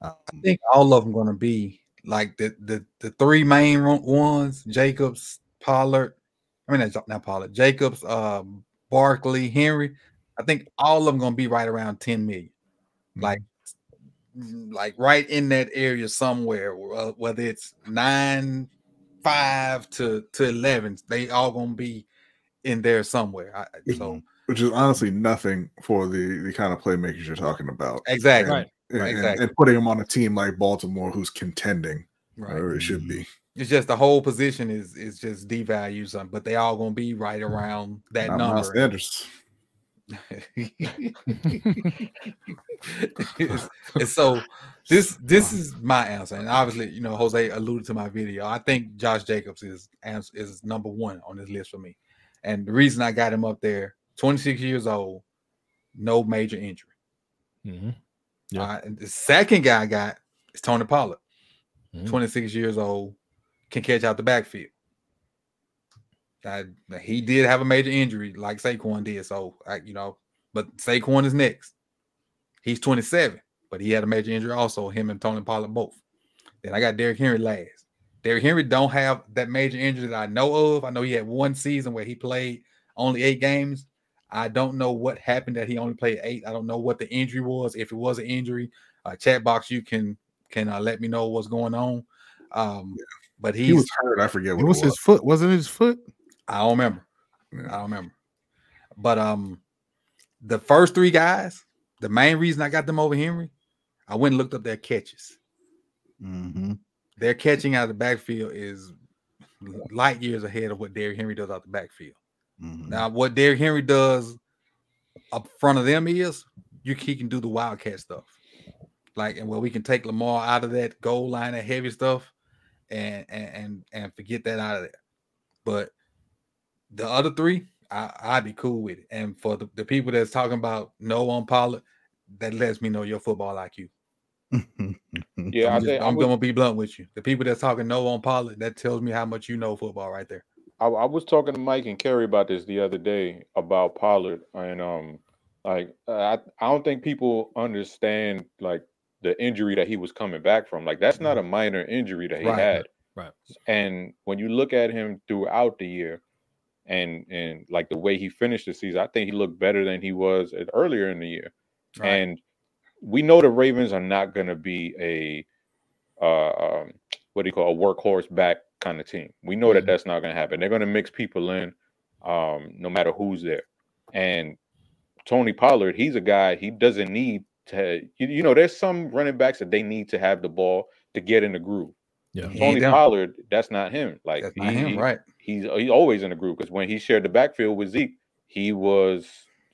Um, I think all of them going to be like the the the three main ones: Jacobs, Pollard. I mean, not, not Pollard. Jacobs, um, Barkley, Henry. I think all of them going to be right around ten million. Like, mm, like right in that area somewhere. uh, Whether it's nine, five to to eleven, they all going to be in there somewhere. I, I- so which is honestly nothing for the the kind of playmakers you're talking about. exactly, Right. And, and- Exactly. and putting them on a team like Baltimore who's contending, right. or it should be. Mm-hmm. It's just the whole position is is just devalued some, but they all gonna be right hmm. around that Not Miles number. Sanders. And so this this is my answer, and obviously, you know, Jose alluded to my video. I think Josh Jacobs is is number one on this list for me, and the reason I got him up there, 26 years old, no major injury. Mm-hmm. Yeah. Uh, the second guy I got is Tony Pollard, Mhm. 26 years old, can catch out the backfield. Uh, he did have a major injury like Saquon did, so I, you know, but Saquon is next. He's 27, but he had a major injury also. Him and Tony Pollard both. Then I got Derrick Henry last. Derrick Henry don't have that major injury that I know of. I know he had one season where he played only eight games. I don't know what happened that he only played eight. I don't know what the injury was. If it was an injury, uh, chat box, you can can uh, let me know what's going on. Um, but He was hurt. I forget it what was it was. his foot, wasn't it his foot? I don't remember. I don't remember. But um, the first three guys, the main reason I got them over Henry, I went and looked up their catches. Mm-hmm. Their catching out of the backfield is light years ahead of what Derrick Henry does out the backfield. Mm-hmm. Now, what Derrick Henry does up front of them is you he can do the wildcat stuff. Like and where we can take Lamar out of that goal line, that heavy stuff, and and and, and forget that out of there. But the other three, I, I'd be cool with it. And for the, the people that's talking about no on Pollard, that lets me know your football IQ. Yeah, I I'm, just- think I'm I was, gonna be blunt with you. The people that's talking no on Pollard, that tells me how much you know football right there. I, I was talking to Mike and Kerry about this the other day about Pollard, and um, like I I don't think people understand like the injury that he was coming back from. Like that's not a minor injury that he Right. had. Right. And when you look at him throughout the year, and and like the way he finished the season, I think he looked better than he was at- earlier in the year. Right. And we know the Ravens are not going to be a uh, um, what do you call a workhorse back kind of team. We know that Mhm. that's not going to happen. They're going to mix people in, um, no matter who's there. And Tony Pollard, he's a guy. He doesn't need to. You, you know, there's some running backs that they need to have the ball to get in the groove. Yeah. Tony. Pollard, that's not him. Like That's not him, he- right? He's he's always in the group because when he shared the backfield with Zeke, he was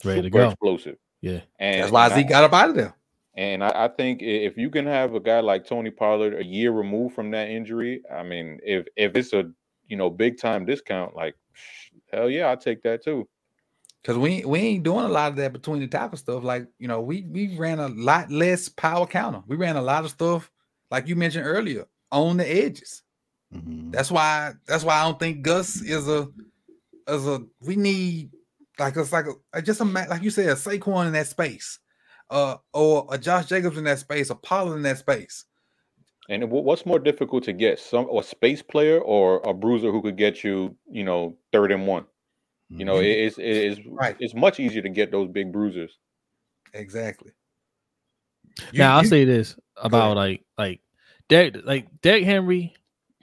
Ready to go. explosive. Yeah. And That's why and I- Zeke got up out of there. and I, I think if you can have a guy like Tony Pollard a year removed from that injury, I mean, if if it's a you know big time discount, like hell yeah, I'll take that too. Cause we we ain't doing a lot of that between the tackle stuff. Like you know, we we ran a lot less power counter. We ran a lot of stuff, like you mentioned earlier, on the edges. Mhm. That's why that's why I don't think Gus is a as a we need like it's like a just a like you said a Saquon in that space. uh, or a Josh Jacobs in that space, a Pollard in that space. And what's more difficult to get, some a space player or a bruiser who could get you, you know, third and one? You know, Mhm. it- it's it's Right. it's much easier to get those big bruisers. Exactly. You- now I'll you- say this about like like Derek like Derrick Henry,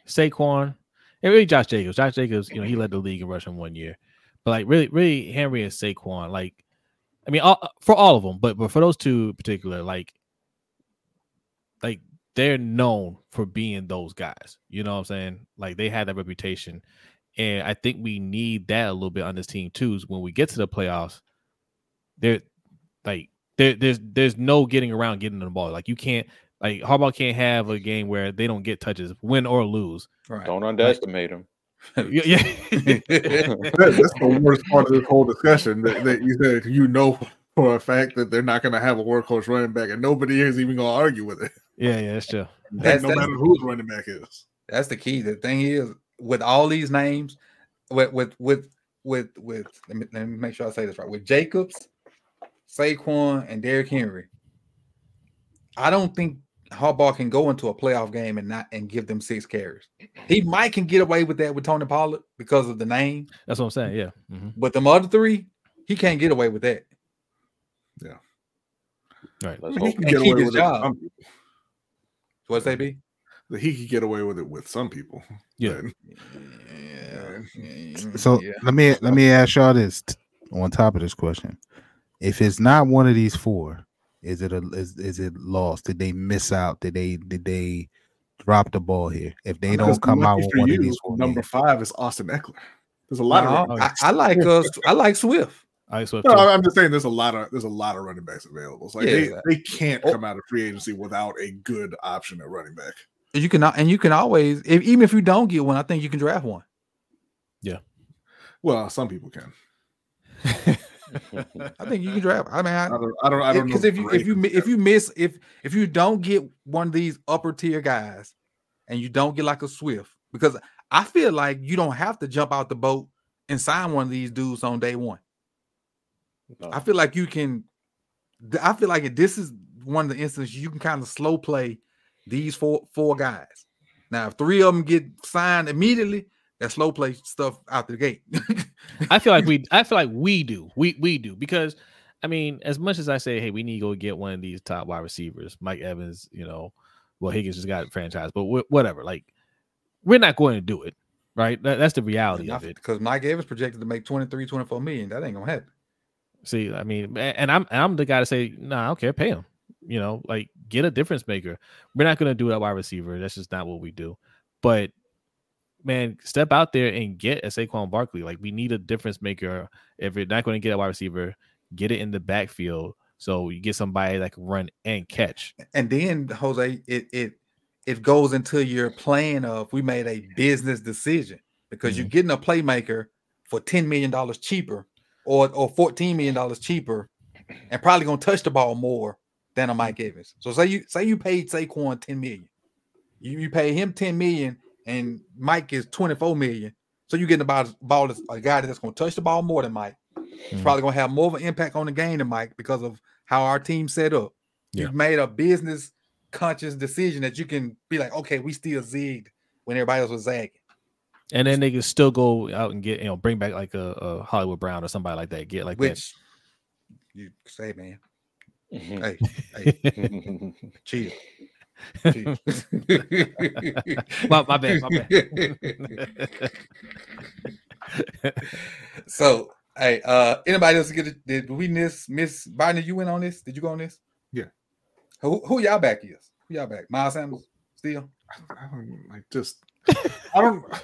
Saquon, and really Josh Jacobs. Josh Jacobs, you know, he led the league in rushing one year, but like really, really Henry and Saquon, like I mean, all, for all of them, but but for those two in particular, like like they're known for being those guys. You know what I'm saying? Like they had that reputation, and I think we need that a little bit on this team too. Is when we get to the playoffs, they're like there, there's there's no getting around getting the ball. Like you can't like Harbaugh can't have a game where they don't get touches, win or lose. right. Don't underestimate them. Yeah, yeah. That's the worst part of this whole discussion. That, that you said you know for a fact that they're not going to have a workhorse running back, and nobody is even going to argue with it. yeah, yeah, that's true. That's- no that's- matter whose running back is. That's the key. The thing is, with all these names, with with with with with let me, let me make sure I say this right. With Jacobs, Saquon, and Derrick Henry, I don't think Harbaugh can go into a playoff game and not and give them six carries. He might can get away with that with Tony Pollard because of the name, That's what I'm saying. Yeah. Mhm. but the other three, he can't get away with that. Yeah, right. Let's I mean, he hope. can And get keep away his with job. With some people. What's that be? That He could get away with it with some people. Yeah. but- Yeah. So yeah. let me let me ask y'all this on top of this question: If it's not one of these four, is it a is, is it lost? Did they miss out? Did they did they drop the ball here? If they Because don't come out with one you, of these four, number games. five is Austin Ekeler. There's a lot No, of. I, I like uh, us. I like Swift. I swear. No, I'm just saying there's a lot of there's a lot of running backs available. It's like Yeah. they, they can't Oh. come out of free agency without a good option at running back. You can and you can always, if, even if you don't get one, I think you can draft one. Yeah. Well, some people can. I think you can draft. I mean, I don't. I don't. I don't know. because if you if you if you miss if if you don't get one of these upper tier guys, and you don't get like a Swift, because I feel like you don't have to jump out the boat and sign one of these dudes on day one. No. I feel like you can. I feel like this is one of the instances you can kind of slow play these four four guys. Now, if three of them get signed immediately, that slow play stuff out the gate. I feel like we I feel like we do. We we do because I mean, as much as I say, hey, we need to go get one of these top wide receivers, Mike Evans, you know, well, Higgins just got franchise, but wh- whatever. Like, we're not going to do it, right? That, that's the reality of it. because Mike Evans projected to make 23, 24 million. That ain't gonna happen. See, I mean, and I'm and I'm the guy to say, no, nah, I don't care, pay him. You know, like get a difference maker. We're not gonna do that wide receiver. That's just not what we do. But man, step out there and get a Saquon Barkley. Like we need a difference maker. Uh, if you're not going to get a wide receiver, get it in the backfield so you get somebody that can run and catch. And then Jose, it it it goes into your plan of we made a business decision because you're mm-hmm. getting a playmaker for ten million dollars cheaper, or or fourteen million dollars cheaper, and probably gonna touch the ball more than a Mike mm-hmm. Evans. So say you say you paid Saquon ten million, you, you pay him ten million, and Mike is twenty four million. So you're getting about ball as a guy that's gonna touch the ball more than Mike. He's Mhm. probably gonna have more of an impact on the game than Mike because of how our team set up. Yeah. You've made a business conscious decision that you can be like, okay, we still zigged when everybody else was zagging. And then they can still go out and get, you know, bring back like a, a Hollywood Brown or somebody like that. Get like Which you say, man, Mhm. hey, hey, chill. Chill. my, my bad, my bad. so, hey, uh, anybody else get it? Did we miss Miss Biden? You went on this? Did you go on this? Yeah. Who, who y'all back is? Who y'all back? Miles Sanders still? I don't like just. I don't.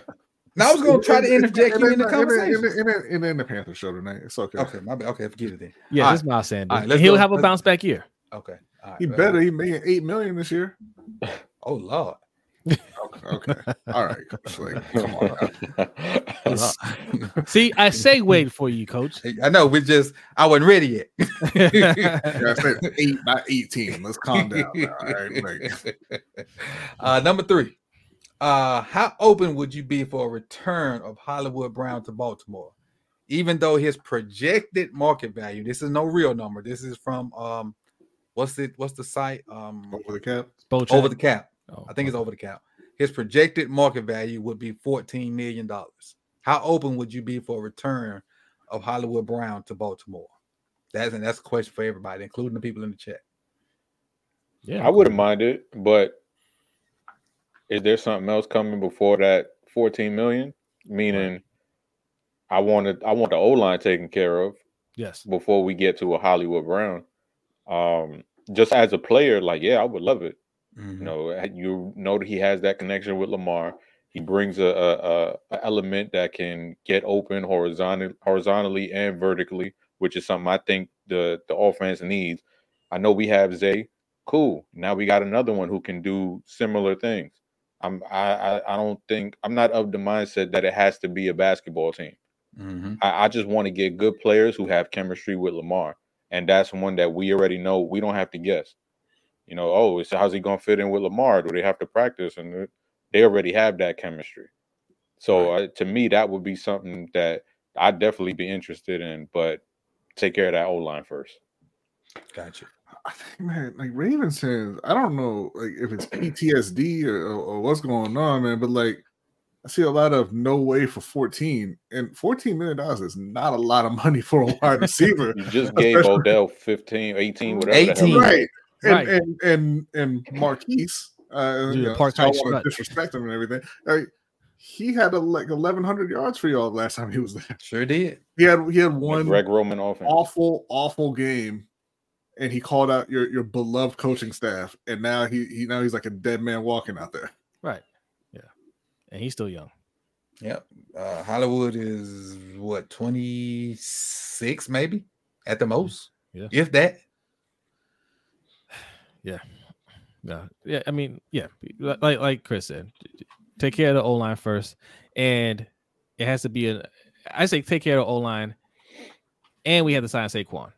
Now I was gonna try to interject you in the conversation. ain't- it ain't- it ain't the Panther show tonight. It's okay. Okay, my bad. Okay, forget it then. yeah, All this is Miles Sanders. All right, let's He'll go. have a Let's- bounce back year. Okay, all right. He well, better. He made eight million this year. Oh Lord. Okay. All right. Like, come on. See, I segued for you, coach. I know we just I wasn't ready yet. Yeah, I said eight by eighteen. Let's calm down. now, all right? Like, uh number three. Uh how open would you be for a return of Hollywood Brown to Baltimore? Even though his projected market value, this is no real number. This is from um what's it? What's the site? Um, Over the cap. Both over the cap. Oh, I think it's over the cap. His projected market value would be fourteen million dollars. How open would you be for a return of Hollywood Brown to Baltimore? That's and that's a question for everybody, including the people in the chat. Yeah, I wouldn't mind it, but is there something else coming before that 14 million? Meaning, I wanted I want the O line taken care of Yes. before we get to a Hollywood Brown. Um, just as a player, like yeah, I would love it. Mhm. You know, you know that he has that connection with Lamar. He brings a, a, a, element that can get open horizontally, horizontally and vertically, which is something I think the the offense needs. I know we have Zay. Cool. Now we got another one who can do similar things. I'm I I, I don't think I'm not of the mindset that it has to be a basketball team. Mhm. I, I just want to get good players who have chemistry with Lamar, and that's one that we already know. We don't have to guess. You know, oh, so how's he gonna fit in with Lamar? Do they have to practice? And they- already have that chemistry. So uh, to me, that would be something that I'd definitely be interested in. But take care of that O line first. Gotcha. I think, man, like Raven says, I don't know, like if it's PTSD or, or what's going on, man. But like, I see a lot of no way for 14, and 14 million dollars is not a lot of money for a wide receiver, You just gave Odell 15, 18, whatever. the hell 18. right? And, Right. and and and Marquise, uh, Dude, you know, I don't want to disrespect him and everything. Like, he had a, like 1,100 yards for y'all last time he was there. Sure did. He had he had one Greg Roman offense. awful, awful game, and he called out your your beloved coaching staff, and now he he now he's like a dead man walking out there. Right. And he's still young. Yep. Uh, Hollywood is what 26, maybe at the most. Yeah. If that. Yeah. Yeah. Yeah, I mean, yeah. Like like Chris said, take care of the O line first. And it has to be a I say take care of the O line. And we have to sign Saquon. All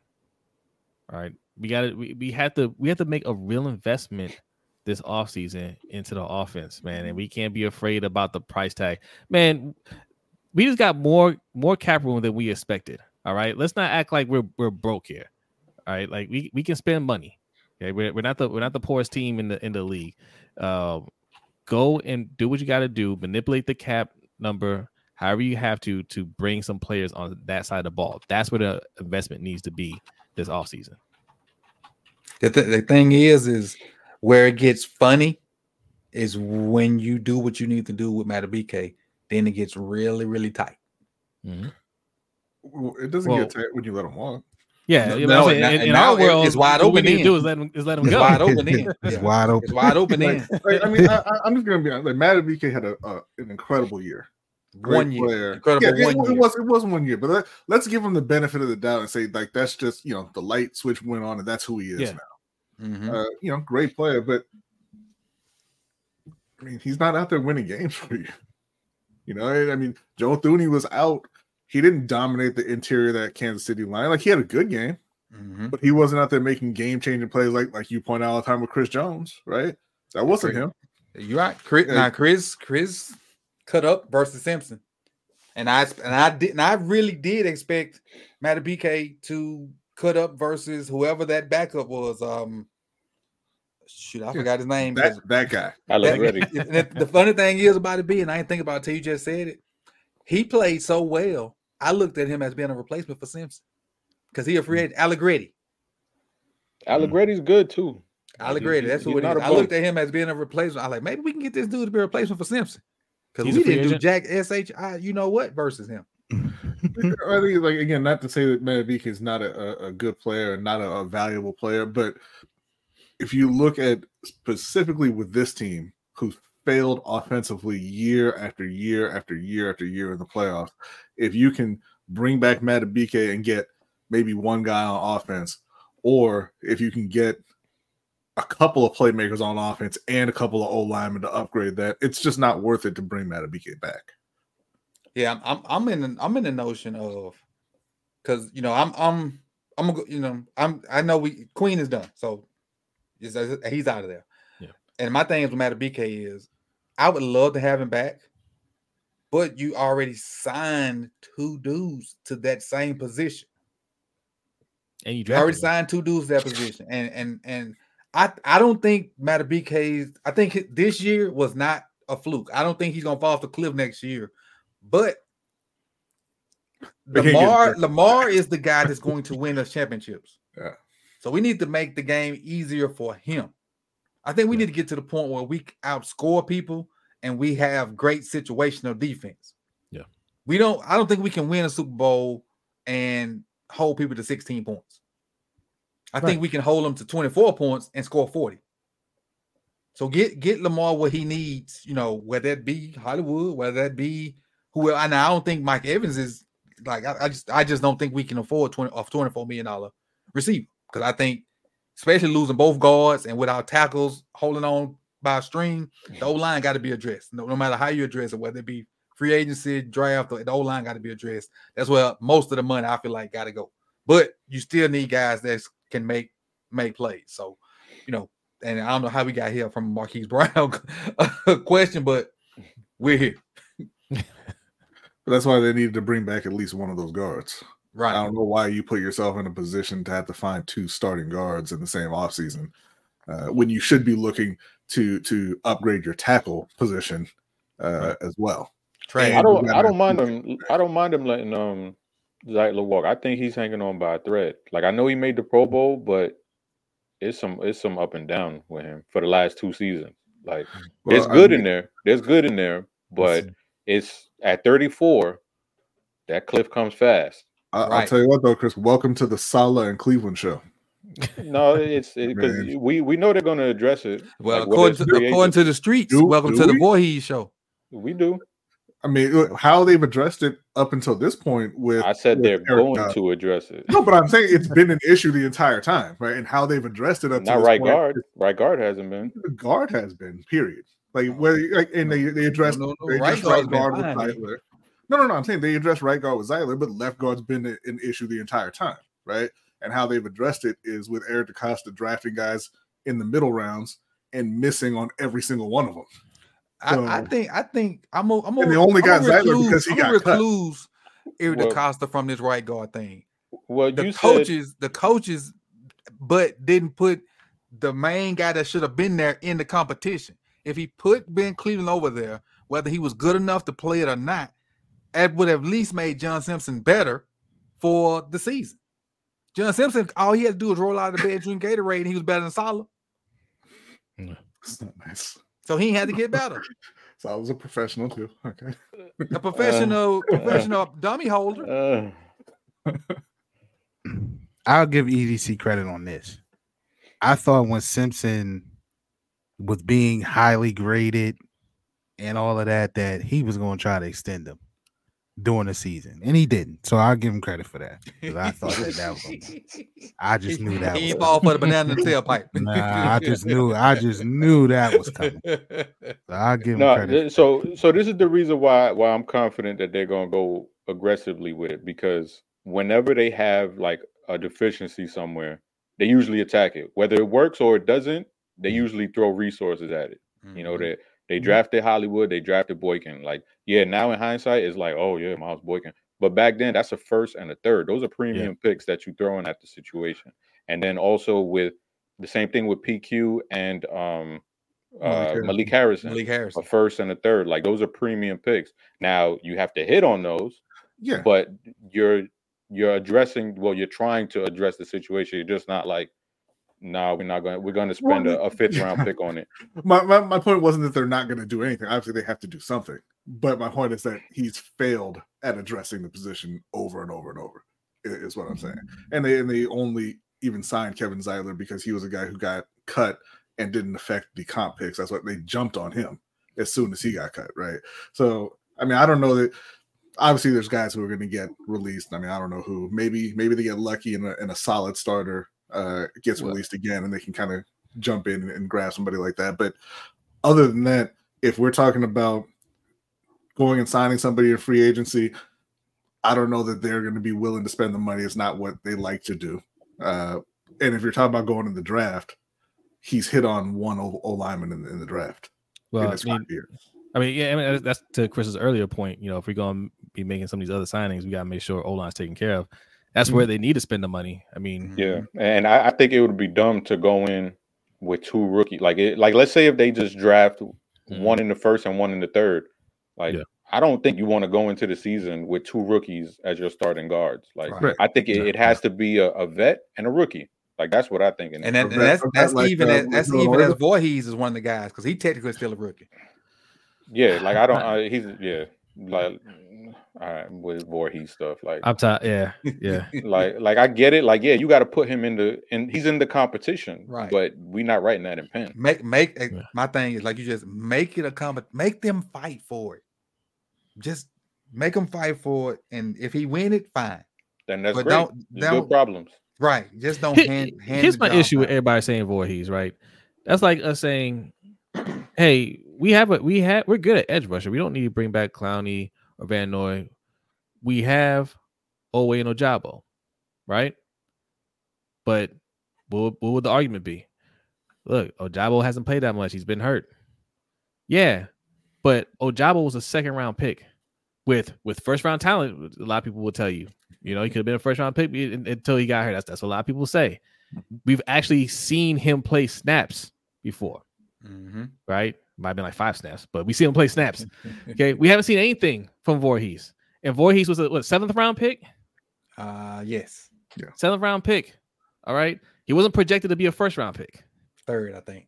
right. We got to we, we have to we have to make a real investment this offseason into the offense, man. And we can't be afraid about the price tag. Man, we just got more more cap room than we expected. All right. Let's not act like we're we're broke here. All right. Like we, we can spend money. Okay. We're, we're not the we're not the poorest team in the in the league. Um, go and do what you got to do. Manipulate the cap number, however you have to, to bring some players on that side of the ball. That's where the investment needs to be this offseason. The, th- the thing is, is where it gets funny is when you do what you need to do with Madubuike, then it gets really, really tight. Mm-hmm. Well, It doesn't Well- get tight when you let them walk. Yeah, No, you no, know, in, in our world, it's wide open. what we open need to do is let him is let him It's go. wide open in. It's Yeah. wide open. It's wide open in. Like, I mean, I, I- I'm just gonna be honest. Like Matt had a, a an incredible year. Great One year. player. Incredible Yeah, one it, year. it was it was one year, but let, let's give him the benefit of the doubt and say like that's just you know the light switch went on and that's who he is Yeah. now. Mhm. Uh, you know, great player, but I mean, he's not out there winning games for you. You know, I mean, Joe Thuney was out. He didn't dominate the interior of that Kansas City line. Like he had a good game, Mhm. but he wasn't out there making game changing plays like like you point out all the time with Chris Jones, right? That wasn't Agree. him. You're right. Chris, Yeah. now Chris, Chris cut up versus Simpson. And I and I did and I really did expect Madubuike to cut up versus whoever that backup was. Um shoot, I forgot his name. That that guy. Alex That- Reddy. and the, the funny thing is about it being, I didn't think about it till you just said it. He played so well. I looked at him as being a replacement for Simpson because he a free agent. Allegretti. Allegretti's good too. Allegretti. That's who He's it is. not a I looked at him as being a replacement. I like maybe we can get this dude to be a replacement for Simpson because He's we didn't do. Jack Sh. You know what versus him. I think, like again, not to say that Madubuike is not a, a, a good player and not a, a valuable player, but if you look at specifically with this team, who failed offensively year after year after year after year in the playoffs, if you can bring back Madubuike and get maybe one guy on offense, or if you can get a couple of playmakers on offense and a couple of old linemen to upgrade that, it's just not worth it to bring Madubuike back. Yeah, I'm I'm, in the, I'm in the notion of because you know I'm I'm I'm gonna go, you know I'm I know we Queen is done, so he's, he's out of there. Yeah. And my thing is with BK is I would love to have him back, but you already signed two dudes to that same position. And you You already him. signed two dudes that position, and and and I I don't think Madubuike's. I think this year was not a fluke. I don't think he's gonna fall off the cliff next year, but They can't get Lamar. Lamar is the guy that's going to win us championships. Yeah. So we need to make the game easier for him. I think we need to get to the point where we outscore people and we have great situational defense. Yeah. We don't I don't think we can win a Super Bowl and hold people to 16 points. I Right. think we can hold them to 24 points and score 40. So get get Lamar what he needs, you know, whether that be Hollywood, whether that be who and I don't think Mike Evans is like I, I just I just don't think we can afford 20 off 24 million dollar receiver because I think especially losing both guards and without tackles holding on by a string, the O line got to be addressed. No, no matter how you address it, whether it be free agency, draft, the O line got to be addressed. That's where most of the money I feel like got to go. But you still need guys that can make make plays. So, you know, and I don't know how we got here from Marquise Brown question, but we're here. But that's why they needed to bring back at least one of those guards. Right. I don't know why you put yourself in a position to have to find two starting guards in the same offseason uh, when you should be looking to to upgrade your tackle position uh, as well. Trey, I don't. I don't mind him. I don't mind him letting um Zeitler walk. I think he's hanging on by a thread. Like I know he made the Pro Bowl, but it's some it's some up and down with him for the last two seasons. Like there's Well, I good mean, in there. There's good in there, but it's at 34. That cliff comes fast. I, I'll Right. tell you what though, Chris. Welcome to the Sala and Cleveland show. No, it's because Man. we we know they're going to address it. well, like, according to, according to the streets, Do- welcome do to the we? Vorhees show. we do. I mean, how they've addressed it up until this point with I said with they're Eric going Dodd. to address it. No, but I'm saying it's been an issue the entire time, right? And how they've addressed it up to Not this right point, guard. Right guard hasn't been. The guard has been period. Like where, like, and they they addressed No, no, no, they right addressed right guard with fine. Zeitler. No, no, no. I'm saying they addressed right guard with Zeitler, but left guard's been an issue the entire time, right? And how they've addressed it is with Eric DeCosta drafting guys in the middle rounds and missing on every single one of them. I, I think I think I'm a, I'm And a, they only I'm got Zeitler because he I'm got a cut. recluse Eric Well- DeCosta from this right guard thing. Well, The you said coaches, the coaches, but didn't put the main guy that should have been there in the competition. If he put Ben Cleveland over there, whether he was good enough to play it or not, that would have at least made John Simpson better for the season. John Simpson, all he had to do was roll out of the bed, drink Gatorade, and he was better than Salah. It's not nice. So he had to get better. So I was a professional too. Okay. A professional, professional dummy holder. uh, I'll give EDC credit on this. I thought when Simpson was being highly graded and all of that, that he was going to try to extend him during the season, and he didn't. So I'll give him credit for that. 'cause I thought that, that was. I just knew that. He Was fall for the banana tailpipe. Nah, I just knew. I just knew that was coming. So I'll give him no, credit. so so this is the reason why why I'm confident that they're gonna go aggressively with it because whenever they have like a deficiency somewhere, they usually attack it. Whether it works or it doesn't, they usually throw resources at it. You know, Mhm. they they Mhm. drafted Hollywood, they drafted Boykin. Like, yeah, now in hindsight, it's like, oh yeah, Miles Boykin. But back then, that's a first and a third. Those are premium picks that you throw in at the situation. And then also with the same thing with PQ and um Malik uh Harrison. Malik Harrison, a first and a third. Like those are premium picks. Now you have to hit on those, Yeah. but you're you're addressing well, you're trying to address the situation. You're just not like, nah, we're not gonna we're gonna spend a, a fifth round pick on it. my, my, my point wasn't that they're not going to do anything. Obviously, they have to do something. But my point is that he's failed at addressing the position over and over and over. Is what I'm saying. And they and they only even signed Kevin Zeitler because he was a guy who got cut and didn't affect the comp picks. That's what they jumped on him as soon as he got cut. Right. So I mean, I don't know that. Obviously, there's guys who are going to get released. I mean, I don't know who. Maybe maybe they get lucky and a, and a solid starter uh, gets released again, and they can kind of jump in and grab somebody like that. But other than that, if we're talking about going and signing somebody in free agency, I don't know that they're going to be willing to spend the money. It's not what they like to do. Uh, and if you're talking about going in the draft, he's hit on one O, o lineman in, in the draft Well, I mean. I mean, yeah, I mean that's- that's to Chris's earlier point. You know, if we're going to be making some of these other signings, we got to make sure O line's taken care of. That's where mm-hmm. they need to spend the money. I mean, Yeah, and I, I think it would be dumb to go in with two rookie. Like it, like let's say if they just draft mm-hmm. one in the first and one in the third. Like Yeah. I don't think you want to go into the season with two rookies as your starting guards. Like Right. I think it, Yeah. it has to be a, a vet and a rookie. Like that's what I think. And, that, and that's that's like, even uh, as, with that's Lil even as Irvin? Vorhees is one of the guys because he technically still a rookie. yeah, like I don't. I, uh, he's yeah, like all right with Vorhees stuff. Like I'm tired. Yeah, yeah. like like I get it. Like yeah, you got to put him in the and he's in the competition. Right. But we not writing that in pen. Make make eh, Yeah. my thing is like you just make it a comp. Make them fight for it. Just make them fight for it, and if he win it, fine. Then that's But great. don't- don't- good problems. Right. Just don't Here- hand. hand Here's the my job issue with everybody saying Vorhees, right? That's like us saying, "Hey, we have a we have we're good at edge rusher. We don't need to bring back Clowney or Van Noy. We have Oweh and Ojabo, right? But what, what would the argument be? Look, Ojabo hasn't played that much. He's been hurt. Yeah, but Ojabo was a second round pick with with first round talent. A lot of people will tell you, you know, he could have been a first round pick until he got hurt. That's that's what a lot of people say. We've actually seen him play snaps before, Mhm. right? Might have been like five snaps, but we see him play snaps. Okay, we haven't seen anything from Vorhees, and Vorhees was a what, seventh round pick, Uh yes. seventh round pick. All right, he wasn't projected to be a first round pick. Third, I think.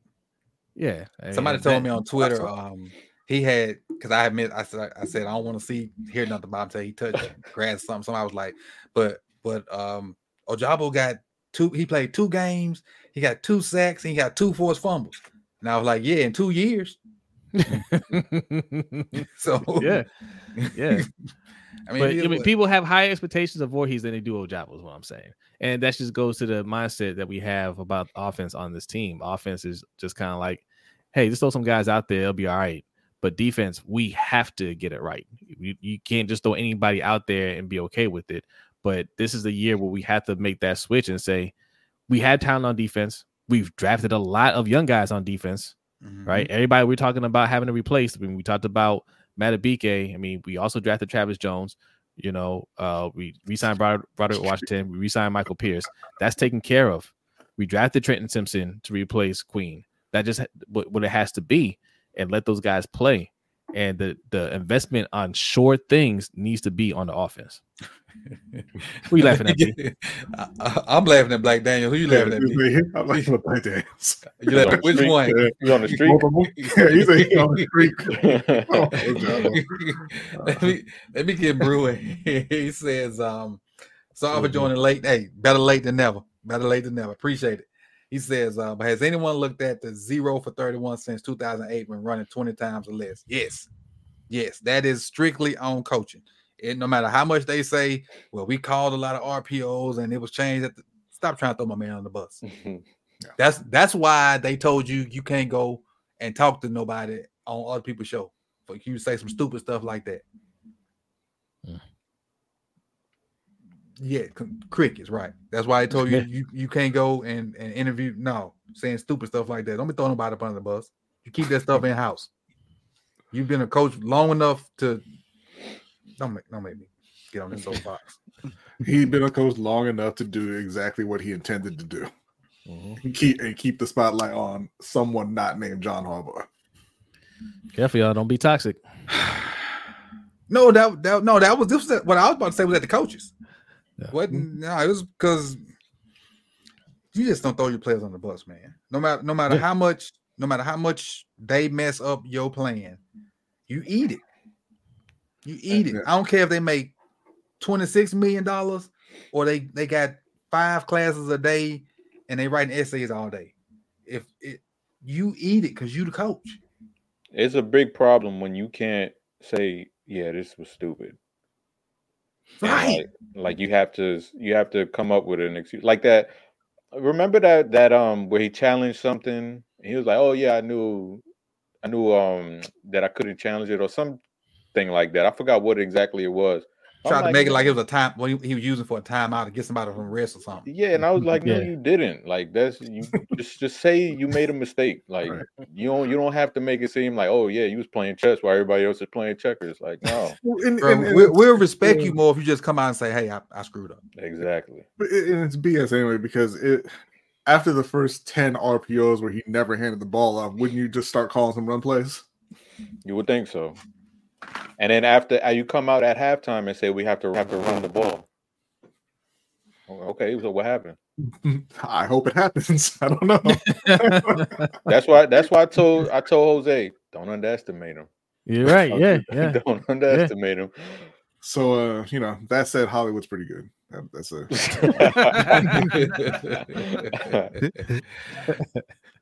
Yeah, Somebody told that- me on Twitter, um, he had because I admit I said I said I don't want to see hear nothing about him until he touched grass or something. Somebody was like, but but um Ojabo got two, he played two games, he got two sacks, and he got two forced fumbles. And I was like, Yeah, in two years. So yeah, yeah. I mean, but I mean, people have higher expectations of Vorhees than they do Ojabo, is what I'm saying. And that just goes to the mindset that we have about offense on this team. Offense is just kind of like, hey, just throw some guys out there, it'll be all right. But defense, we have to get it right. You, you can't just throw anybody out there and be okay with it. But this is the year where we have to make that switch and say, we had talent on defense. We've drafted a lot of young guys on defense Mhm. right? Everybody we're talking about having to replace. I mean, we talked about Madubuike. I mean, we also drafted Travis Jones. You know, uh, we re-signed Broderick, Broderick Washington. We re-signed Michael Pierce. That's taken care of. We drafted Trenton Simpson to replace Queen. That just what, what it has to be, and let those guys play. And the the investment on short things needs to be on the offense. Who you laughing at, I, am laughing at Black Daniel. Who you laughing at? B? I'm laughing at Black Daniel. You laughing at which Streak. one? Yeah. He's on the street. Both of them. Yeah, he's a, he on the street. Oh, let me let me get brewing. he says, um, sorry for Mhm. joining late. Hey, better late than never. Better late than never. Appreciate it. He says, uh, but has anyone looked at the zero for 31 since 2008 when running 20 times or less? Yes. Yes, that is strictly on coaching. And no matter how much they say, well, we called a lot of RPOs and it was changed at the stop trying to throw my man on the bus. That's that's why they told you you can't go and talk to nobody on other people's show. For you say some stupid stuff like that. Mm. Yeah, c- crickets, right. That's why I told you you, you can't go and, and interview. No, saying stupid stuff like that. Don't be throwing nobody up under the bus. You keep that stuff in house. You've been a coach long enough to don't make don't make me get on this soapbox. He'd been a coach long enough to do exactly what he intended to do. Mhm. And keep and keep the spotlight on someone not named John Harbaugh. Careful, y'all. Don't be toxic. No, that, that no, that was this was what I was about to say was at the coaches. Yeah. What no, it was because you just don't throw your players on the bus, man. No matter no matter Yeah. how much, no matter how much they mess up your plan, you eat it. You eat it. I don't care if they make $26 million or they they got five classes a day and they writing essays all day. If it you eat it because you the coach. It's a big problem when you can't say, "Yeah, this was stupid." Right. Like, like you have to, you have to come up with an excuse like that. Remember that that um where he challenged something. He was like, "Oh yeah, I knew, I knew um that I couldn't challenge it or something like that." I forgot what exactly it was, tried to like, make it like it was a time when he, he was using for a timeout to get somebody from rest or something. Yeah, and I was like, no, Yeah. you didn't. Like that's you just just say you made a mistake. Like Right. you don't you don't have to make it seem like, oh yeah, you was playing chess while everybody else is playing checkers. Like no, and, Bro, and- and we, it's- we'll respect yeah. you more if you just come out and say, "Hey, I, I screwed up." exactly. But it, and it's BS anyway because it after the first ten RPOs where he never handed the ball off, wouldn't you just start calling some run plays? You would think so. And then after uh, you come out at halftime and say we have to have to run the ball. Oh, Okay, so what happened? I hope it happens. I don't know. That's why that's why I told I told Jose, don't underestimate him. You're right. Yeah, yeah. don't underestimate him. So uh, you know, that said, Hollywood's pretty good. That, that's a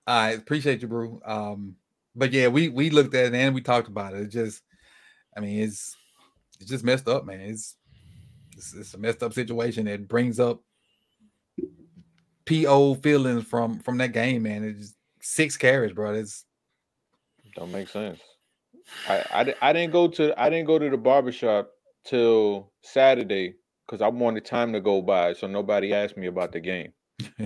All right, appreciate you, bro. Um, but yeah, we we looked at it and we talked about it. It just, I mean, it's it's just messed up, man. It's it's, it's a messed up situation. It brings up po feelings from from that game, man. It's six carries, bro. It's Don't make sense. I, I I didn't go to I didn't go to the barbershop till Saturday because I wanted time to go by, so nobody asked me about the game.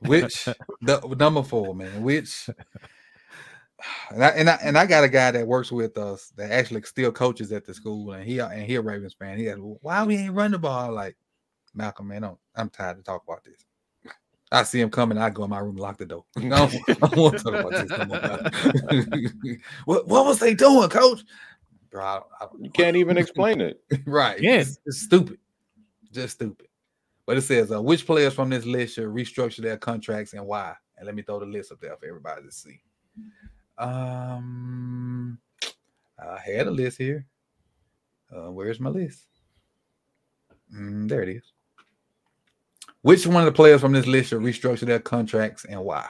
which the number four, man. Which and I, and I and I got a guy that works with us that actually still coaches at the school, and he and he a Ravens fan. He had why we ain't run the ball like Malcolm, man. I'm, I'm tired to talk about this. I see him coming. I go in my room, lock the door. No, I don't want to talk about this. no more. what what was they doing, Coach? Bro, I, I, You can't even explain it. right. Yes, It's, it's stupid. Just stupid. But it says, uh, which players from this list should restructure their contracts and why? And let me throw the list up there for everybody to see. Um, I had a list here. Uh, where's my list? Mm, there it is. Which one of the players from this list should restructure their contracts and why?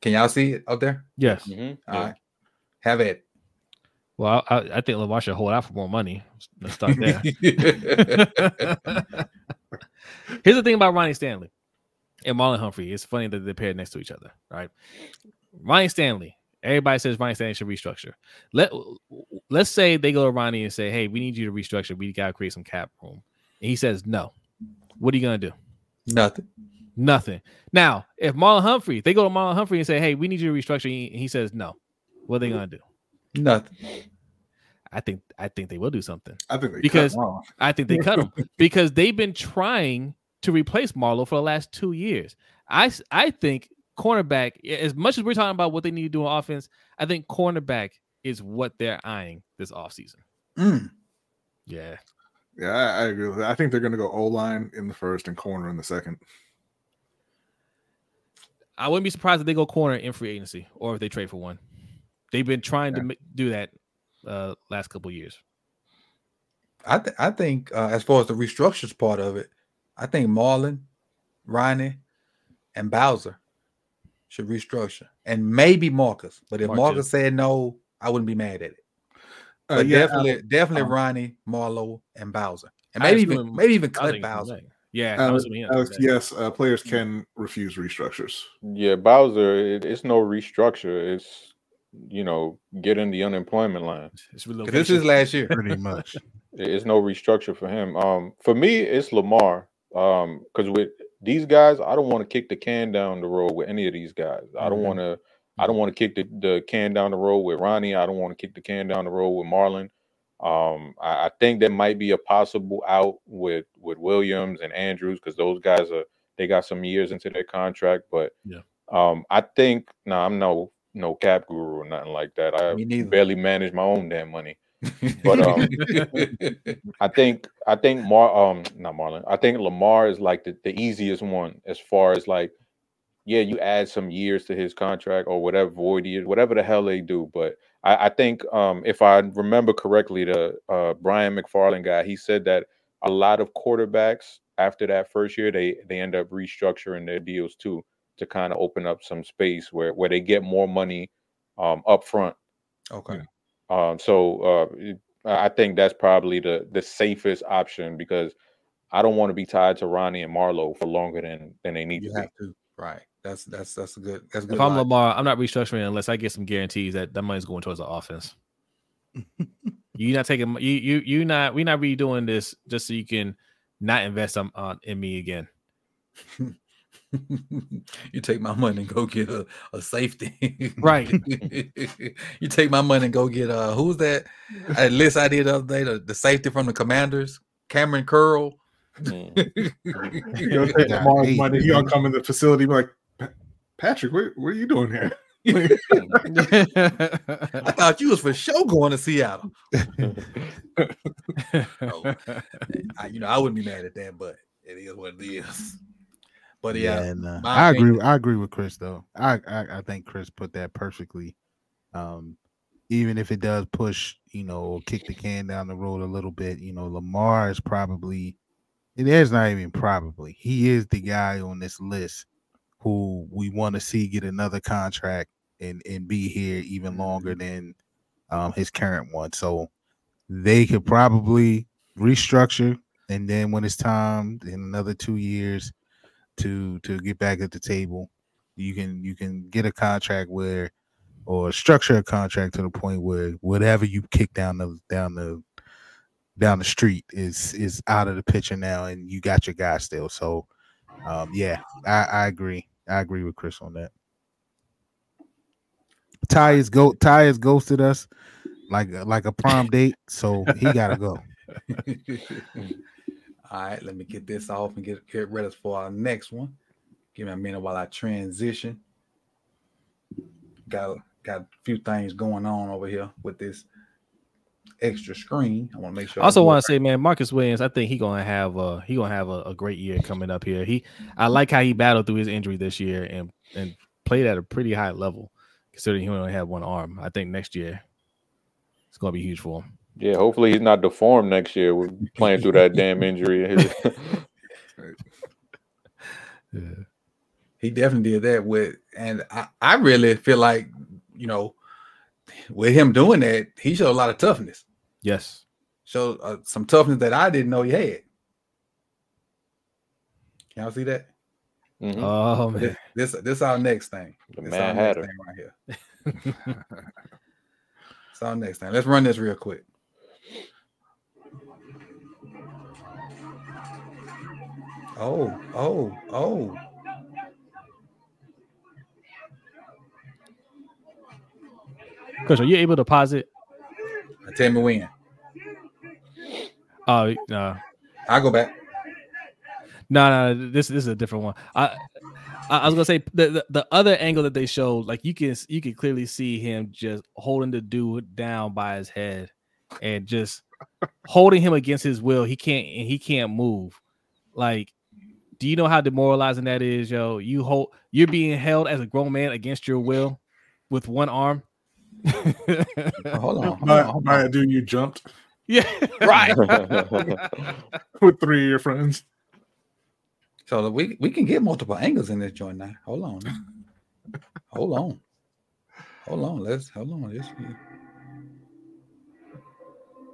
Can y'all see it up there? yes. Mhm, All yeah. right. Have it. Well, I, I think Lamar should hold out for more money. Let's start there. Here's the thing about Ronnie Stanley and Marlon Humphrey. It's funny that they're paired next to each other, right? Ronnie Stanley. Everybody says Ronnie Stanley should restructure. Let Let's say they go to Ronnie and say, "Hey, we need you to restructure. We got to create some cap room." And he says, "No." What are you gonna do? Nothing. Nothing. Now, if Marlon Humphrey, they go to Marlon Humphrey and say, "Hey, we need you to restructure," and he says, "No." What are they gonna do? Nothing. I think I think they will do something. I think they cut Because-. I think they cut him because they've been trying to replace Marlowe for the last two years. I I think cornerback, as much as we're talking about what they need to do on offense, I think cornerback is what they're eyeing this offseason. Mm. Yeah. Yeah, I, I agree with that. I think they're going to go O line in the first and corner in the second. I wouldn't be surprised if they go corner in free agency or if they trade for one. They've been trying to do that uh last couple years. I th- I think uh, as far as the restructures part of it, I think Marlon, Ronnie, and Bowser should restructure, and maybe Marcus. But if Mark Marcus said no, I wouldn't be mad at it. Uh, But yeah, definitely, definitely um, Ronnie, Marlowe, and Bowser, and I maybe assume- even maybe even I cut Bowser. Yeah, I Alex, was thinking the Alex, same thing. yes, uh, players can refuse restructures. Yeah, Bowser, it, it's no restructure. It's you know, get in the unemployment line. It's 'Cause. This is last year. Pretty much. It's no restructure for him. Um, for me, it's Lamar. Um, because with these guys, I don't want to kick the can down the road with any of these guys. I don't Mhm. want to. I don't want to kick the, the can down the road with Ronnie. I don't want to kick the can down the road with Marlon. Um, I, I think there might be a possible out with with Williams and Andrews because those guys are they got some years into their contract. But Yeah. um, I think no, I'm no no cap guru or nothing like that. I barely manage my own damn money. But, um, I think I think Mar um not Marlon. I think Lamar is like the, the easiest one as far as like, yeah, you add some years to his contract or whatever void years, whatever the hell they do. But I, I think um if I remember correctly, the uh Brian McFarland guy, he said that a lot of quarterbacks after that first year they they end up restructuring their deals too to kind of open up some space where where they get more money um up front. okay. Um, so uh, I I think that's probably the the safest option because I don't want to be tied to Ronnie and Marlowe for longer than than they need You to be. have to. Right. That's that's that's a good. That's a good. If I'm logic. Lamar, I'm not restructuring unless I get some guarantees that that money's going towards the offense. You're not taking you you you not we're not redoing this just so you can not invest on, on in me again. you take my money and go get a, a safety. Right. you take my money and go get uh who's that? A list I did the other day, the, the safety from the commanders, Kamren Curl. Mm. You gonna take Yeah, tomorrow's hey, money. You gonna come in the facility, be like, Patrick, what, what are you doing here? I thought you was for sure going to Seattle. Oh, I, you know, I wouldn't be mad at that, but it is what it is. But yeah, and, uh, my I agree. opinion- I agree with Chris though. I, I I think Chris put that perfectly. Um, even if it does push, you know, kick the can down the road a little bit, you know, Lamar is probably. It is not even probably. He is the guy on this list who we want to see get another contract and and be here even longer than um, his current one. So they could probably restructure, and then when it's time in another two years to to get back at the table, you can you can get a contract where or structure a contract to the point where whatever you kick down the down the down the street is is out of the picture now, and you got your guy still. So, um, yeah, I, I agree. I agree with Chris on that. Ty is go. Ty has ghosted us like like a prom date, so he gotta go. All right, let me get this off and get get ready for our next one. Give me a minute while I transition. Got got a few things going on over here with this extra screen. I want to make sure. I also want to say, man, Marcus Williams, I think he gonna have a he gonna have a, a great year coming up here. He I like how he battled through his injury this year and and played at a pretty high level, considering he only had one arm. I think next year it's gonna be huge for him. Yeah, hopefully he's not deformed next year. We're playing through that damn injury. he definitely did that with, and I, I really feel like you know, with him doing that, he showed a lot of toughness. Yes. Showed uh, some toughness that I didn't know he had. Can y'all see that? Mhm. Oh man. This this this our next thing. The This Mad our next thing right here. It's our next thing. Let's run this real quick. Oh, oh, oh. Coach, are you able to pause it? Tell me when. Oh no. I'll go back. No, no, this this is a different one. I I, I was gonna say the, the the other angle that they showed, like you can you can clearly see him just holding the dude down by his head and just holding him against his will. He can't and he can't move. Like, do you know how demoralizing that is, yo? You hold you're being held as a grown man against your will with one arm. Hold on. Hold By, hold by on. a dude you jumped yeah, Right. with three of your friends. So we we can get multiple angles in this joint now. Hold on. Hold on. Hold on. Let's hold on. This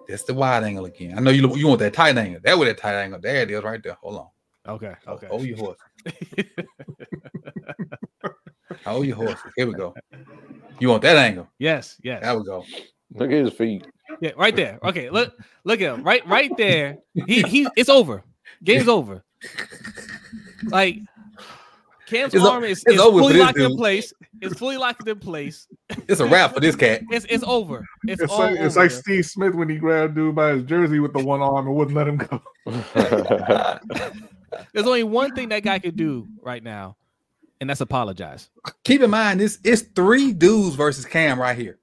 that's the wide angle again. I know you you want that tight angle. That with that tight angle. There it is, right there. Hold on. Okay, okay. Hold your horse. Hold your horse. Here we go. You want that angle? yes, yes. There we go. Look at his feet. Yeah, right there. Okay, look, look at him. Right, right there. He he. It's over. Game's over. Like Cam's It's arm is, is fully this locked in place. It's fully locked in place. It's a wrap for this cat. It's it's over. It's, It's all like it's like Steve Smith when he grabbed dude by his jersey with the one arm and wouldn't let him go. There's only one thing that guy could do right now, and that's apologize. Keep in mind, this it's three dudes versus Cam right here.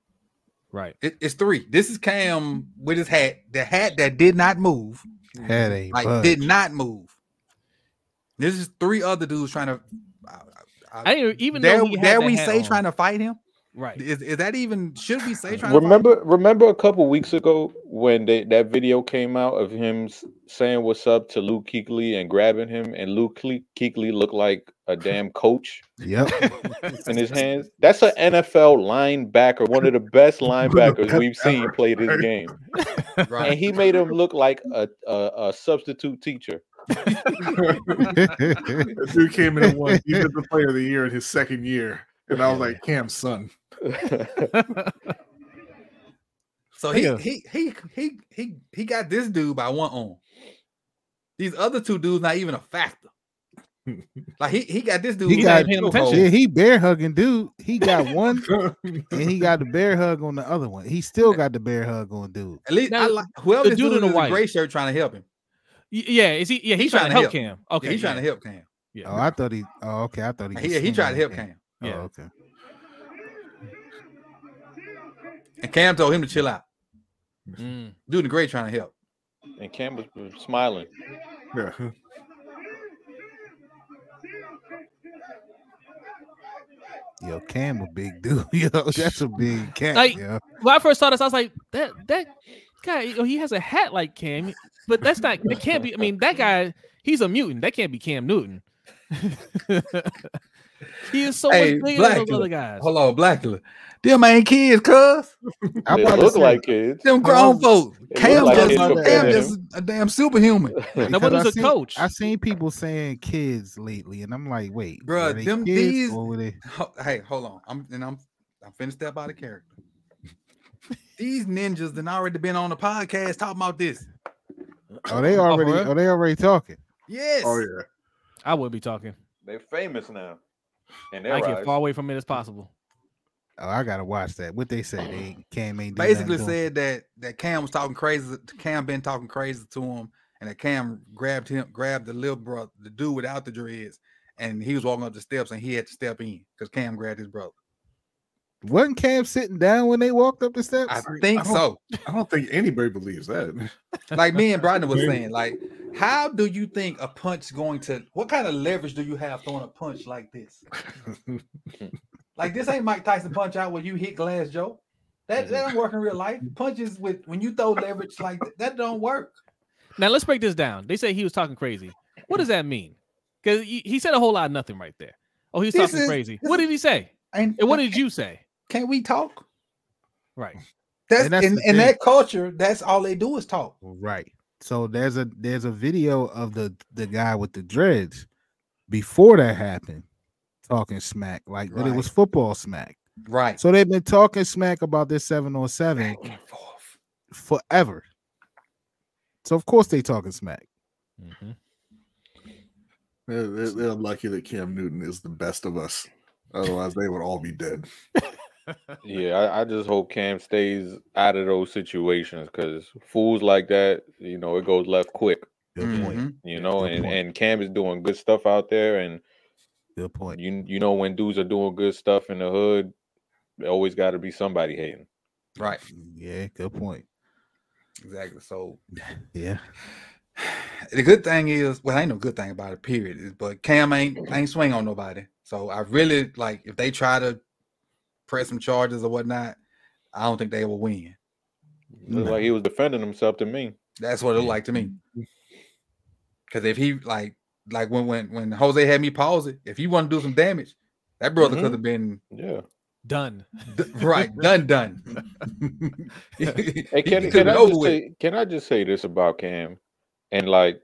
Right. It- it's three. This is Cam with his hat, the hat that did not move, Head a like budge. did not move. This is three other dudes trying to. I, I, I didn't even dare know he had dare that we hat say on. trying to fight him? Right. Is, is that even should we say trying to remember, remember a couple weeks ago when they, that video came out of him saying "What's up" to Luke Kuechly and grabbing him, and Luke Cle- Kuechly looked like a damn coach Yep. in his hands. That's an NFL linebacker, one of the best linebackers best we've seen ever, play this right? game. Right. and he made him look like a a, a substitute teacher. That dude came in and won defensive player of the year in his second year. And I was like, Cam's son. So he Yeah. he he he he he got this dude by one arm. These other two dudes not even a factor. Like he he got this dude. He who got- got paying attention. Yeah, he bear hugging dude. He got one and he got the bear hug on the other one. He still got the bear hug on dude. At least I like whoever the dude dude in the in white. gray shirt trying to help him. Yeah, is he? Yeah, he's, trying, to help Cam. Okay, Yeah, he's trying to help Cam. Yeah, Oh, I thought he. Oh, okay. I thought he. He, he tried to help Cam. Oh, Yeah. okay. And Cam told him to chill out. Mm. Dude in the gray trying to help. And Cam was was smiling. yeah. Yo, Cam a big dude. Yo, that's a big cat. Like- yo. When I first saw this, I was like, that that guy, you he has a hat like Cam, but that's not. That can't be. I mean, that guy, he's a mutant. That can't be Cam Newton. he is so Hey, much bigger than those other guys. Hold on, Blackula. Them ain't kids, cuz. I'm They look say, like kids. Them grown folks. They Cam look like just, Cam just a damn superhuman. Now, because what is I a seen- coach? I seen people saying kids lately, and I'm like, wait, bro, them- kids these- they? Hey, hold on. I'm and I'm I'm finna step out of character. These ninjas that already been on the podcast talking about this. Are they for already. real? Oh, they already talking. Yes. Oh yeah. I would be talking. They're famous now. And I they're get far away from it as possible. Oh, I gotta watch that. What they say? They Cam ain't Basically nothing to him. said that that Cam was talking crazy. Cam been talking crazy to him, and that Cam grabbed him, grabbed the little brother, the dude without the dreads, and he was walking up the steps, and he had to step in because Cam grabbed his brother. Wasn't Cam sitting down when they walked up the steps? I I think don't- so. I don't think anybody believes that. Like me and Brandon was saying, like, how do you think a punch going to? What kind of leverage do you have throwing a punch like this? Like this ain't Mike Tyson punch out where you hit glass, Joe. That that don't work in real life. Punches with when you throw leverage like that, that don't work. Now let's break this down. They say he was talking crazy. What does that mean? Because he, he said a whole lot of nothing right there. Oh, he was This talking is- crazy. What did he say? And, And what did you say? Can't we talk? Right. That's, And that's in, in that culture. That's all they do is talk. Right. So there's a there's a video of the the guy with the dreads before that happened talking smack like but it was football smack. Right. So they've been talking smack about this 7 on 7 Back and forth. forever. So of course they talking smack. Mm-hmm. They're, they're, they're lucky that Cam Newton is the best of us. Otherwise, they would all be dead. Yeah, I, I just hope Cam stays out of those situations because fools like that, you know, it goes left quick. Good point. Mhm. You know, Good and, point. and Cam is doing good stuff out there, and Good point. you you know when dudes are doing good stuff in the hood, there always got to be somebody hating. Right. Yeah, good point. Exactly. So Yeah. the good thing is, well, ain't no good thing about it, period. Is but Cam ain't ain't swing on nobody. So I really like if they try to press some charges or whatnot, I don't think they will win. Looked No. like he was defending himself to me. That's what it looked like to me. Because if he like like when when when Jose had me pause it, if he want to do some damage, that brother Mhm. could have been Yeah. Done. d- right done done. Hey, can, can I just say can I just say this about Cam? And like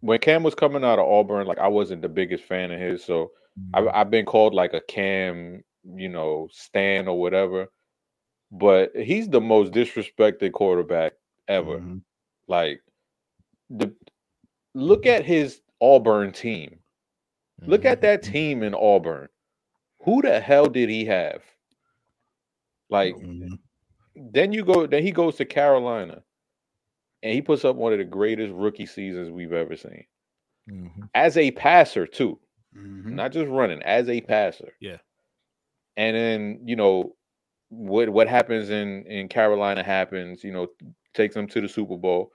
when Cam was coming out of Auburn, like I wasn't the biggest fan of his, so I've, I've been called like a Cam, you know, Stan or whatever. But he's the most disrespected quarterback ever. Mhm. Like the look at his Auburn team. Look at that team in Auburn. Who the hell did he have? Like Mhm. then you go then he goes to Carolina and he puts up one of the greatest rookie seasons we've ever seen. Mhm. As a passer too, Mhm. not just running, as a passer. Yeah. And then, you know, what what happens in in Carolina happens, you know, takes them to the Super Bowl.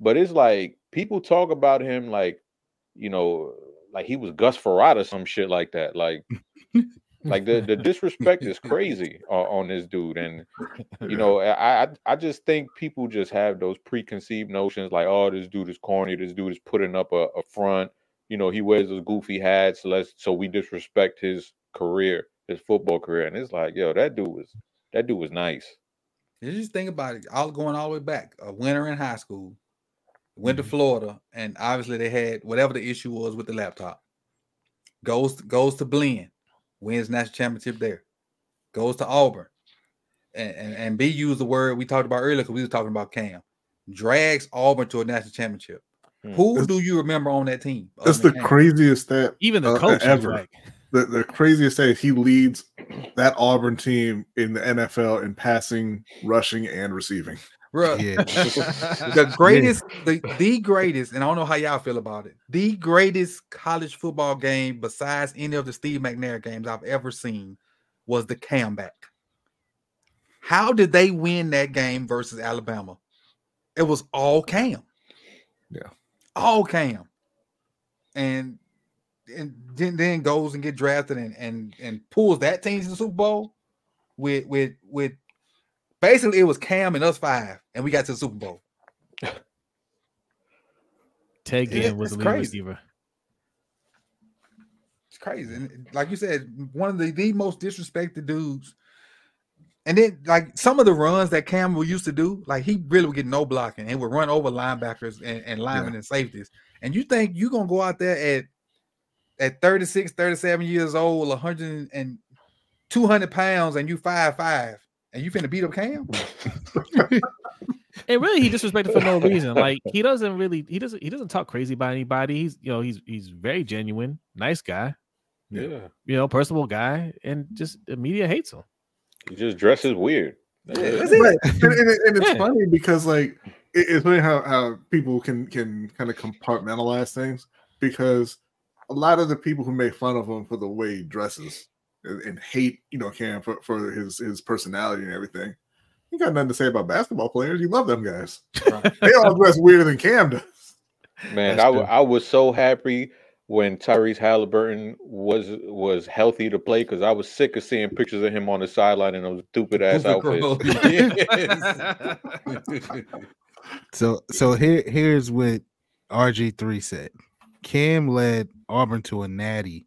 But it's like people talk about him like, you know, like he was Gus Frerotte or some shit like that. Like like the, the disrespect is crazy on, on this dude. And you know, I, I I just think people just have those preconceived notions like, oh, this dude is corny, this dude is putting up a, a front, you know, he wears those goofy hats, let's so we disrespect his career, his football career. And it's like, yo, that dude was that dude was nice. You just think about it, all going all the way back. A winter in high school, went to Florida, and obviously they had whatever the issue was with the laptop. Goes goes to Blinn, wins national championship there. Goes to Auburn, and, and, and B used the word we talked about earlier because we were talking about Cam, drags Auburn to a national championship. Hmm. Who It's- do you remember on that team? other That's the than Cam? craziest stat. Even the uh, coach is ever. like, The, the craziest thing is he leads that Auburn team in the NFL in passing, rushing, and receiving. Bruh, Yeah. the greatest, the, the greatest, and I don't know how y'all feel about it. The greatest college football game besides any of the Steve McNair games I've ever seen was the comeback. How did they win that game versus Alabama? It was all Cam. Yeah. All Cam. And and then, then goes and get drafted and and and pulls that team to the Super Bowl with with with basically it was Cam and us five, and we got to the Super Bowl. Ted Ginn was the lead receiver. It's crazy. And like you said, one of the, the most disrespected dudes. And then like some of the runs that Campbell used to do, like he really would get no blocking and would run over linebackers and, and linemen and safeties. And you think you're gonna go out there at at 36, 37 years old, 100 and 200 pounds, and you five five, and you finna beat up Cam? And really, he disrespected for no reason. Like he doesn't really, he doesn't, he doesn't talk crazy about anybody. He's, you know, he's he's very genuine, nice guy, Yeah. you know, personable guy, and just the media hates him. He just dresses weird. That's Yeah, it. it. And, and, it- and it's Yeah. funny because like it- it's funny how, how people can can kind of compartmentalize things because a lot of the people who make fun of him for the way he dresses and, and hate you know Cam for, for his his personality and everything. You got nothing to say about basketball players. You love them guys. Right. They all dress weirder than Cam does. Man, That's I, w- I was so happy when Tyrese Halliburton was was healthy to play because I was sick of seeing pictures of him on the sideline in those stupid ass outfits. So so here here's what RG3 said. Cam led Auburn to a natty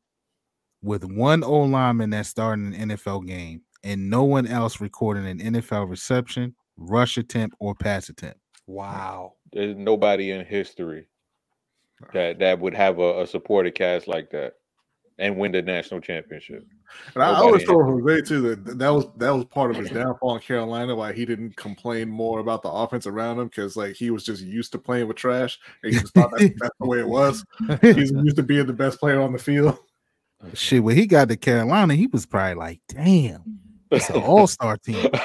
with one O lineman that started an NFL game and no one else recording an NFL reception, rush attempt, or pass attempt. wow. There's nobody in history that that would have a, a supported cast like that and win the national championship. And I, I Nobody always in told Jose too that that was that was part of his downfall in Carolina, why he didn't complain more about the offense around him because like he was just used to playing with trash and he just thought that's, that's the way it was. He's used to being the best player on the field. Shit, when he got to Carolina, he was probably like, damn, it's an all-star team.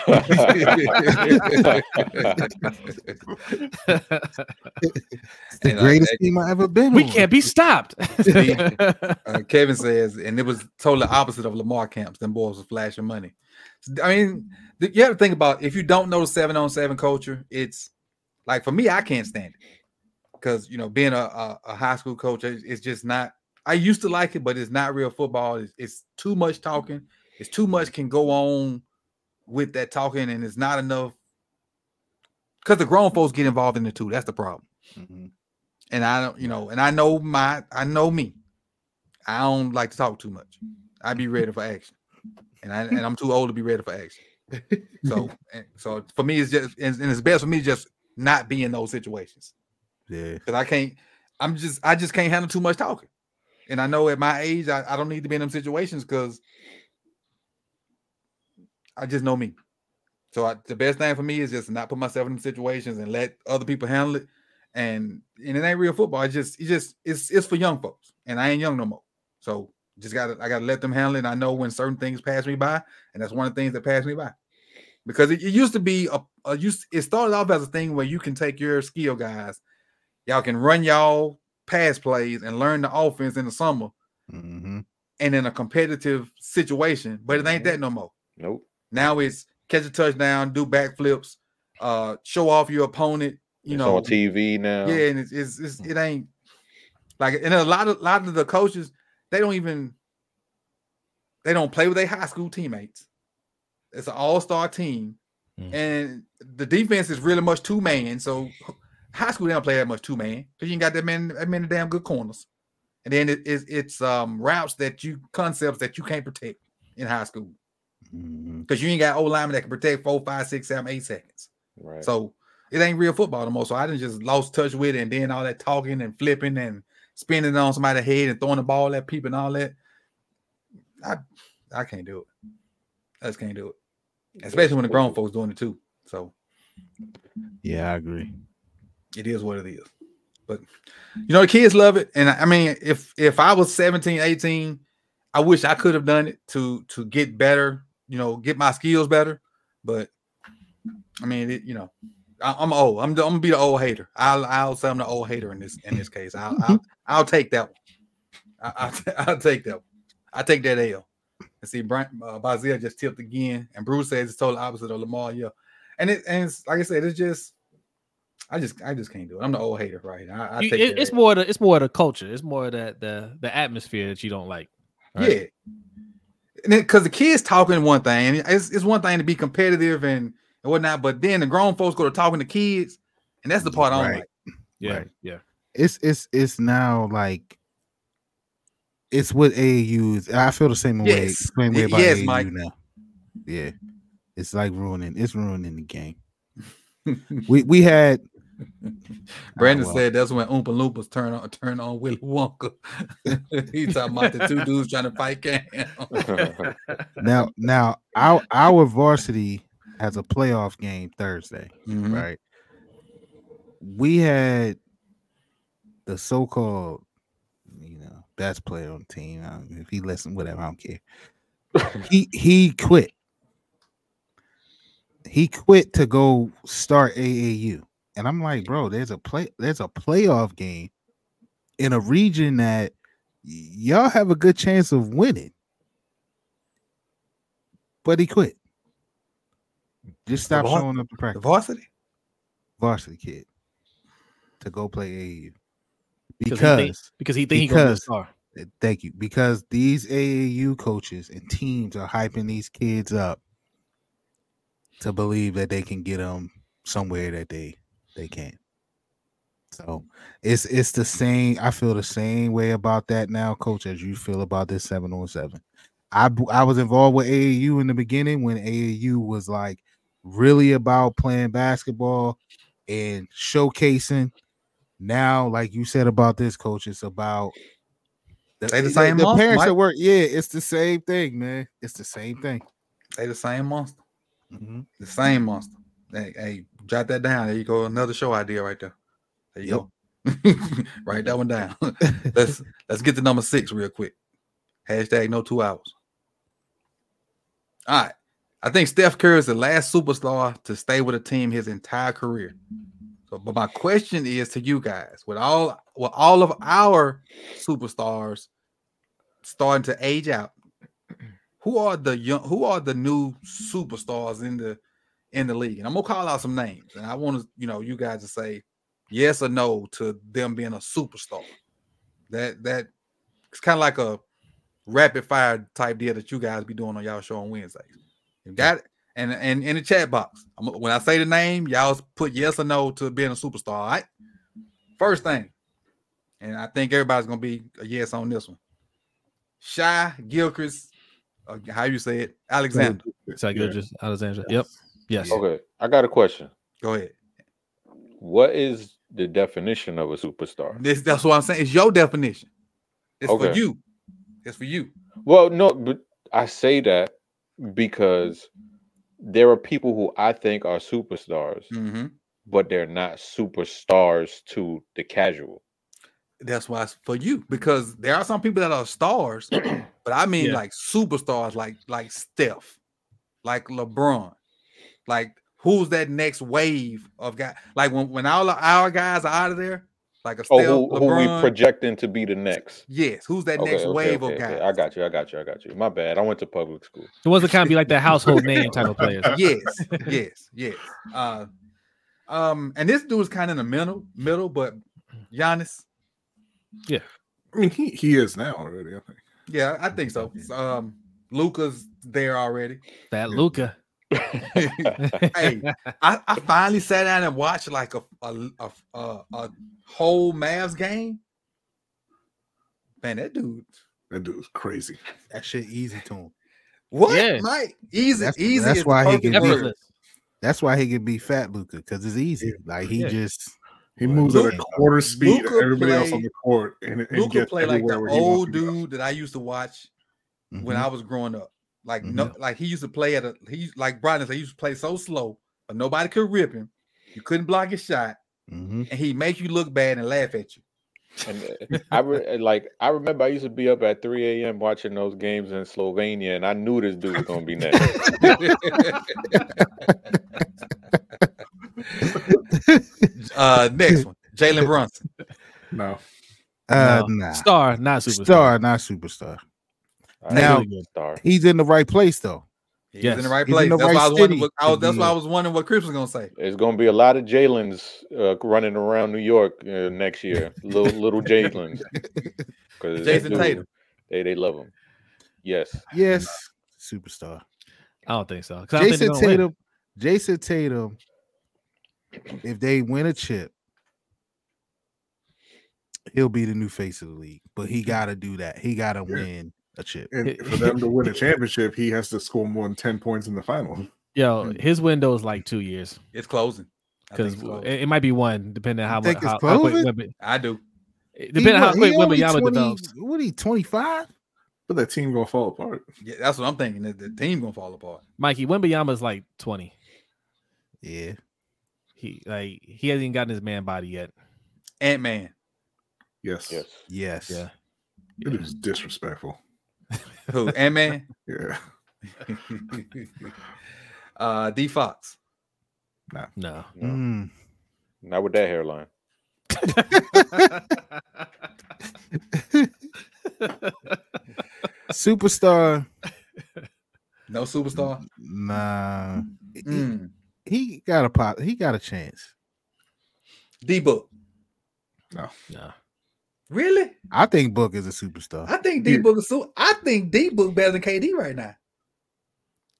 It's the And, uh, greatest that- team I ever been we on. can't be stopped. Uh, Kevin says, and it was totally opposite of Lamar camps. Them boys was flashing money. I mean, th- you have to think about if you don't know the seven on seven culture, it's like for me, I can't stand it because you know, being a, a, a high school coach, it's, it's just not. I used to like it, but it's not real football. It's, it's too much talking. It's too much can go on with that talking, and it's not enough because the grown folks get involved in it too. That's the problem Mhm. and I don't, you know, and I know my, I know me. I don't like to talk too much. I be ready for action, and I and I'm too old to be ready for action. So, and so for me, it's just, and, and it's best for me just not be in those situations Yeah. because I can't. I'm just, I just can't handle too much talking, and I know at my age, I, I don't need to be in them situations because I just know me. So I, the best thing for me is just not put myself in situations and let other people handle it. And and it ain't real football. It's just it's just it's it's for young folks, and I ain't young no more. So just gotta I gotta let them handle it. And I know when certain things pass me by, and that's one of the things that passed me by. Because it, it used to be a, a used it started off as a thing where you can take your skill guys, y'all can run y'all pass plays and learn the offense in the summer Mhm. and in a competitive situation, but it ain't that no more. Nope. Now it's catch a touchdown, do backflips, uh, show off your opponent. You it's know, on TV now. yeah, and it's, it's, it's it ain't like and a lot of lot of the coaches they don't even they don't play with their high school teammates. It's an all star team, Mm. and the defense is really much two man. So high school they don't play that much two man because you ain't got that many that many damn good corners. And then it is it's um routes that you concepts that you can't protect in high school. Mm-hmm. because you ain't got old linemen that can protect four, five, six, seven, eight seconds. Right. So it ain't real football no more. So I didn't just lost touch with it, and then all that talking and flipping and spinning on somebody's head and throwing the ball at people and all that. I I can't do it. I just can't do it. especially when the grown folks doing it too. So Yeah, I agree. it is what it is. But you know, the kids love it. And I I mean, if if I was 17, 18, I wish I could have done it to to get better, you know, get my skills better. But I mean, it, you know, I, I'm old. I'm, I'm gonna be the old hater. I'll I'll say I'm the old hater in this in this case. I'll I'll, I'll take that one. I, I'll, t- I'll take that one. I take that L. And see, Brian uh, Bazier just tipped again, and Bruce says it's totally opposite of Lamar. Yeah, and it and it's, like I said, it's just I just I just can't do it. I'm the old hater, right? I, I You- take it- it's L. more the it's more the culture. It's more the the the atmosphere that you don't like. right? Yeah. And because the kids talking one thing, and it's, it's one thing to be competitive and, and whatnot, but then the grown folks go to talking to kids, and that's the part I don't like. Yeah, Right. yeah. It's it's it's now like it's what AAU is. I feel the same way. Yes. Same way about yes, AAU Mike. now. Yeah, it's like ruining. It's ruining the game. We we had Brandon well. said that's when Oompa Loompas turn on turn on Willy Wonka. he talking about the two dudes trying to fight Cam. now now our our varsity has a playoff game Thursday. Mhm. right? We had the so-called, you know, best player on the team. I don't- if he listen, whatever, I don't care. he he quit. He quit to go start AAU, and I'm like, bro, there's a play, there's a playoff game in a region that y'all have a good chance of winning, but he quit. Just stop var- showing up to The practice varsity? varsity kid to go play AAU Because he because think- because he think he gonna be a because- star. thank you because these AAU coaches and teams are hyping these kids up to believe that they can get them somewhere that they they can't. So it's it's the same. I feel the same way about that now, coach, as you feel about this seven on seven. I I was involved with AAU in the beginning when AAU was like really about playing basketball and showcasing. Now, like you said about this, coach, it's about the, They the same the monster, parents Mike. at work. Yeah, it's the same thing, man. It's the same thing. They the same monster. Mhm. The same monster. Hey, hey, jot that down. There you go. Another show idea right there. There you go. Write that one down. let's let's get to number six real quick. Hashtag no two hours. All right. I think Steph Curry is the last superstar to stay with a team his entire career. So, but my question is to you guys: with all with all of our superstars starting to age out, who are the young who are the new superstars in the in the league? And I'm gonna call out some names, and I want to, you know, you guys to say yes or no to them being a superstar. That that it's kind of like a rapid fire type deal that you guys be doing on y'all show on Wednesdays. You got it? And and in the chat box, I'm, when I say the name, y'all put yes or no to being a superstar. All right. First thing, and I think everybody's gonna be a yes on this one. Shai Gilchrist, uh, how you say it, Alexander. Is that good? Just Alexandra. Yep. Yes. okay, I got a question. Go ahead. What is the definition of a superstar? This that's what I'm saying. It's your definition. It's for you. It's for you. Well, no, but I say that because there are people who I think are superstars, hmm but they're not superstars to the casual. That's why it's for you because there are some people that are stars, but I mean Yeah. like superstars, like like Steph, like LeBron, like who's that next wave of guy? Like when when all of our guys are out of there, like a Oh, Steph, who, who we projecting to be the next? yes, who's that Okay, next okay, wave okay, of okay. guys? I got you. I got you. I got you. My bad. I went to public school. It wasn't kind of be like that household name type of players. yes, yes, yes. Uh, um, and this dude's kind of in the middle, middle, but Giannis, Yeah, I mean, he, he is now already. I think. yeah, I think so. Um, Luka's there already. That Luka. hey, I, I finally sat down and watched like a a, a, a, a whole Mavs game. Man, that dude, That dude's crazy. That shit easy to him. what, Yeah. Mike? Easy, That's- easy. that's why he can word. be- That's why he can be fat Luka because it's easy. Like he Yeah. just He Well, moves at a quarter speed of Luka everybody else on the court, and, and Luka gets play like the everywhere where he old dude that I used to watch when Mhm. I was growing up. Like no, Mhm. like he used to play at a he like Brian said, he used to play so slow, but nobody could rip him. You couldn't block his shot, Mhm. and he make you look bad and laugh at you. And uh, I re- like I remember I used to be up at 3 a.m. watching those games in Slovenia, and I knew this dude was gonna be next. uh, next one, Jalen Brunson. No. Uh, No. nah. Star, not superstar. Star, not superstar. I Now- really. He's in the right place though. He's Yes. in the right place. the that's right why I was wondering. What, I was, that's why I was wondering what Chris was gonna say. There's gonna be a lot of Jalen's uh, running around New York uh, next year. Little little Jalen's. 'Cause that Jayson dude, Tatum. They they love him. Yes. Yes, superstar. I don't think so. I don't think Jayson win. Tatum. Jayson Tatum. If they win a chip, he'll be the new face of the league. But he got to do that. He got to Yeah. win a chip. And for them to win a championship, he has to score more than 10 points in the final. Yo, his window is like two years It's closing. Because it, it might be one, depending on how much. How, how quick closing? I do. depending on how He quick wa- he only Wembanyama 20 develops. What are he 25? But that team gonna fall apart. Yeah, that's what I'm thinking. that The team gonna fall apart. Mikey Wembanyama is like twenty. Yeah. He like he hasn't even gotten his man body yet. Ant Man. Yes. Yes. Yes. Yeah. It is disrespectful. Who? Ant Man. Yeah. uh, D Fox. No. No, Mm. Not with that hairline. Superstar. No superstar. Nah. He- Mm. He got a pop. He got a chance. D Book. No. No. Really? I think Book is a superstar. I think D Book is so. I think D Book better than KD right now.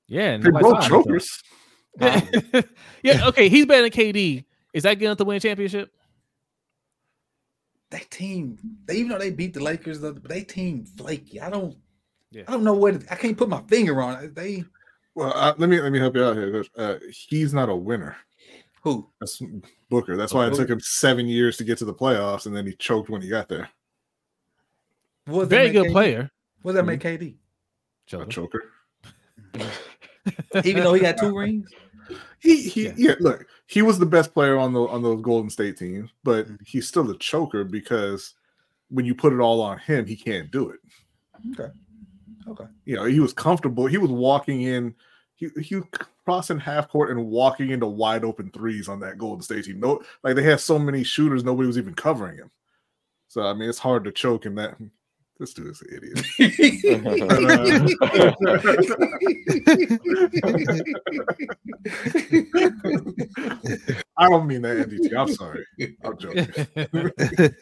Yeah. They're both talking about yeah. Okay. He's better than KD. Is that getting to win a championship? That team, they even though they beat the Lakers, but they team flaky. I don't. Yeah. I don't know what. I can't put my finger on it. They Well, uh, let me let me help you out here. Uh, he's not a winner. Who? That's Booker. That's why it took him seven years to get to the playoffs, and then he choked when he got there. What Very good KD? player. What does that make KD? A choker. Even though he got two rings. He he Yeah. yeah. Look, he was the best player on the on those Golden State teams, but Mhm. he's still a choker because when you put it all on him, he can't do it. Okay. Okay. You know, he was comfortable. He was walking in. He he crossing half court and walking into wide open threes on that Golden State team. No, like they had so many shooters, nobody was even covering him. So I mean, it's hard to choke in that. This dude is an idiot. I don't mean that, NDT. I'm sorry. I'm joking.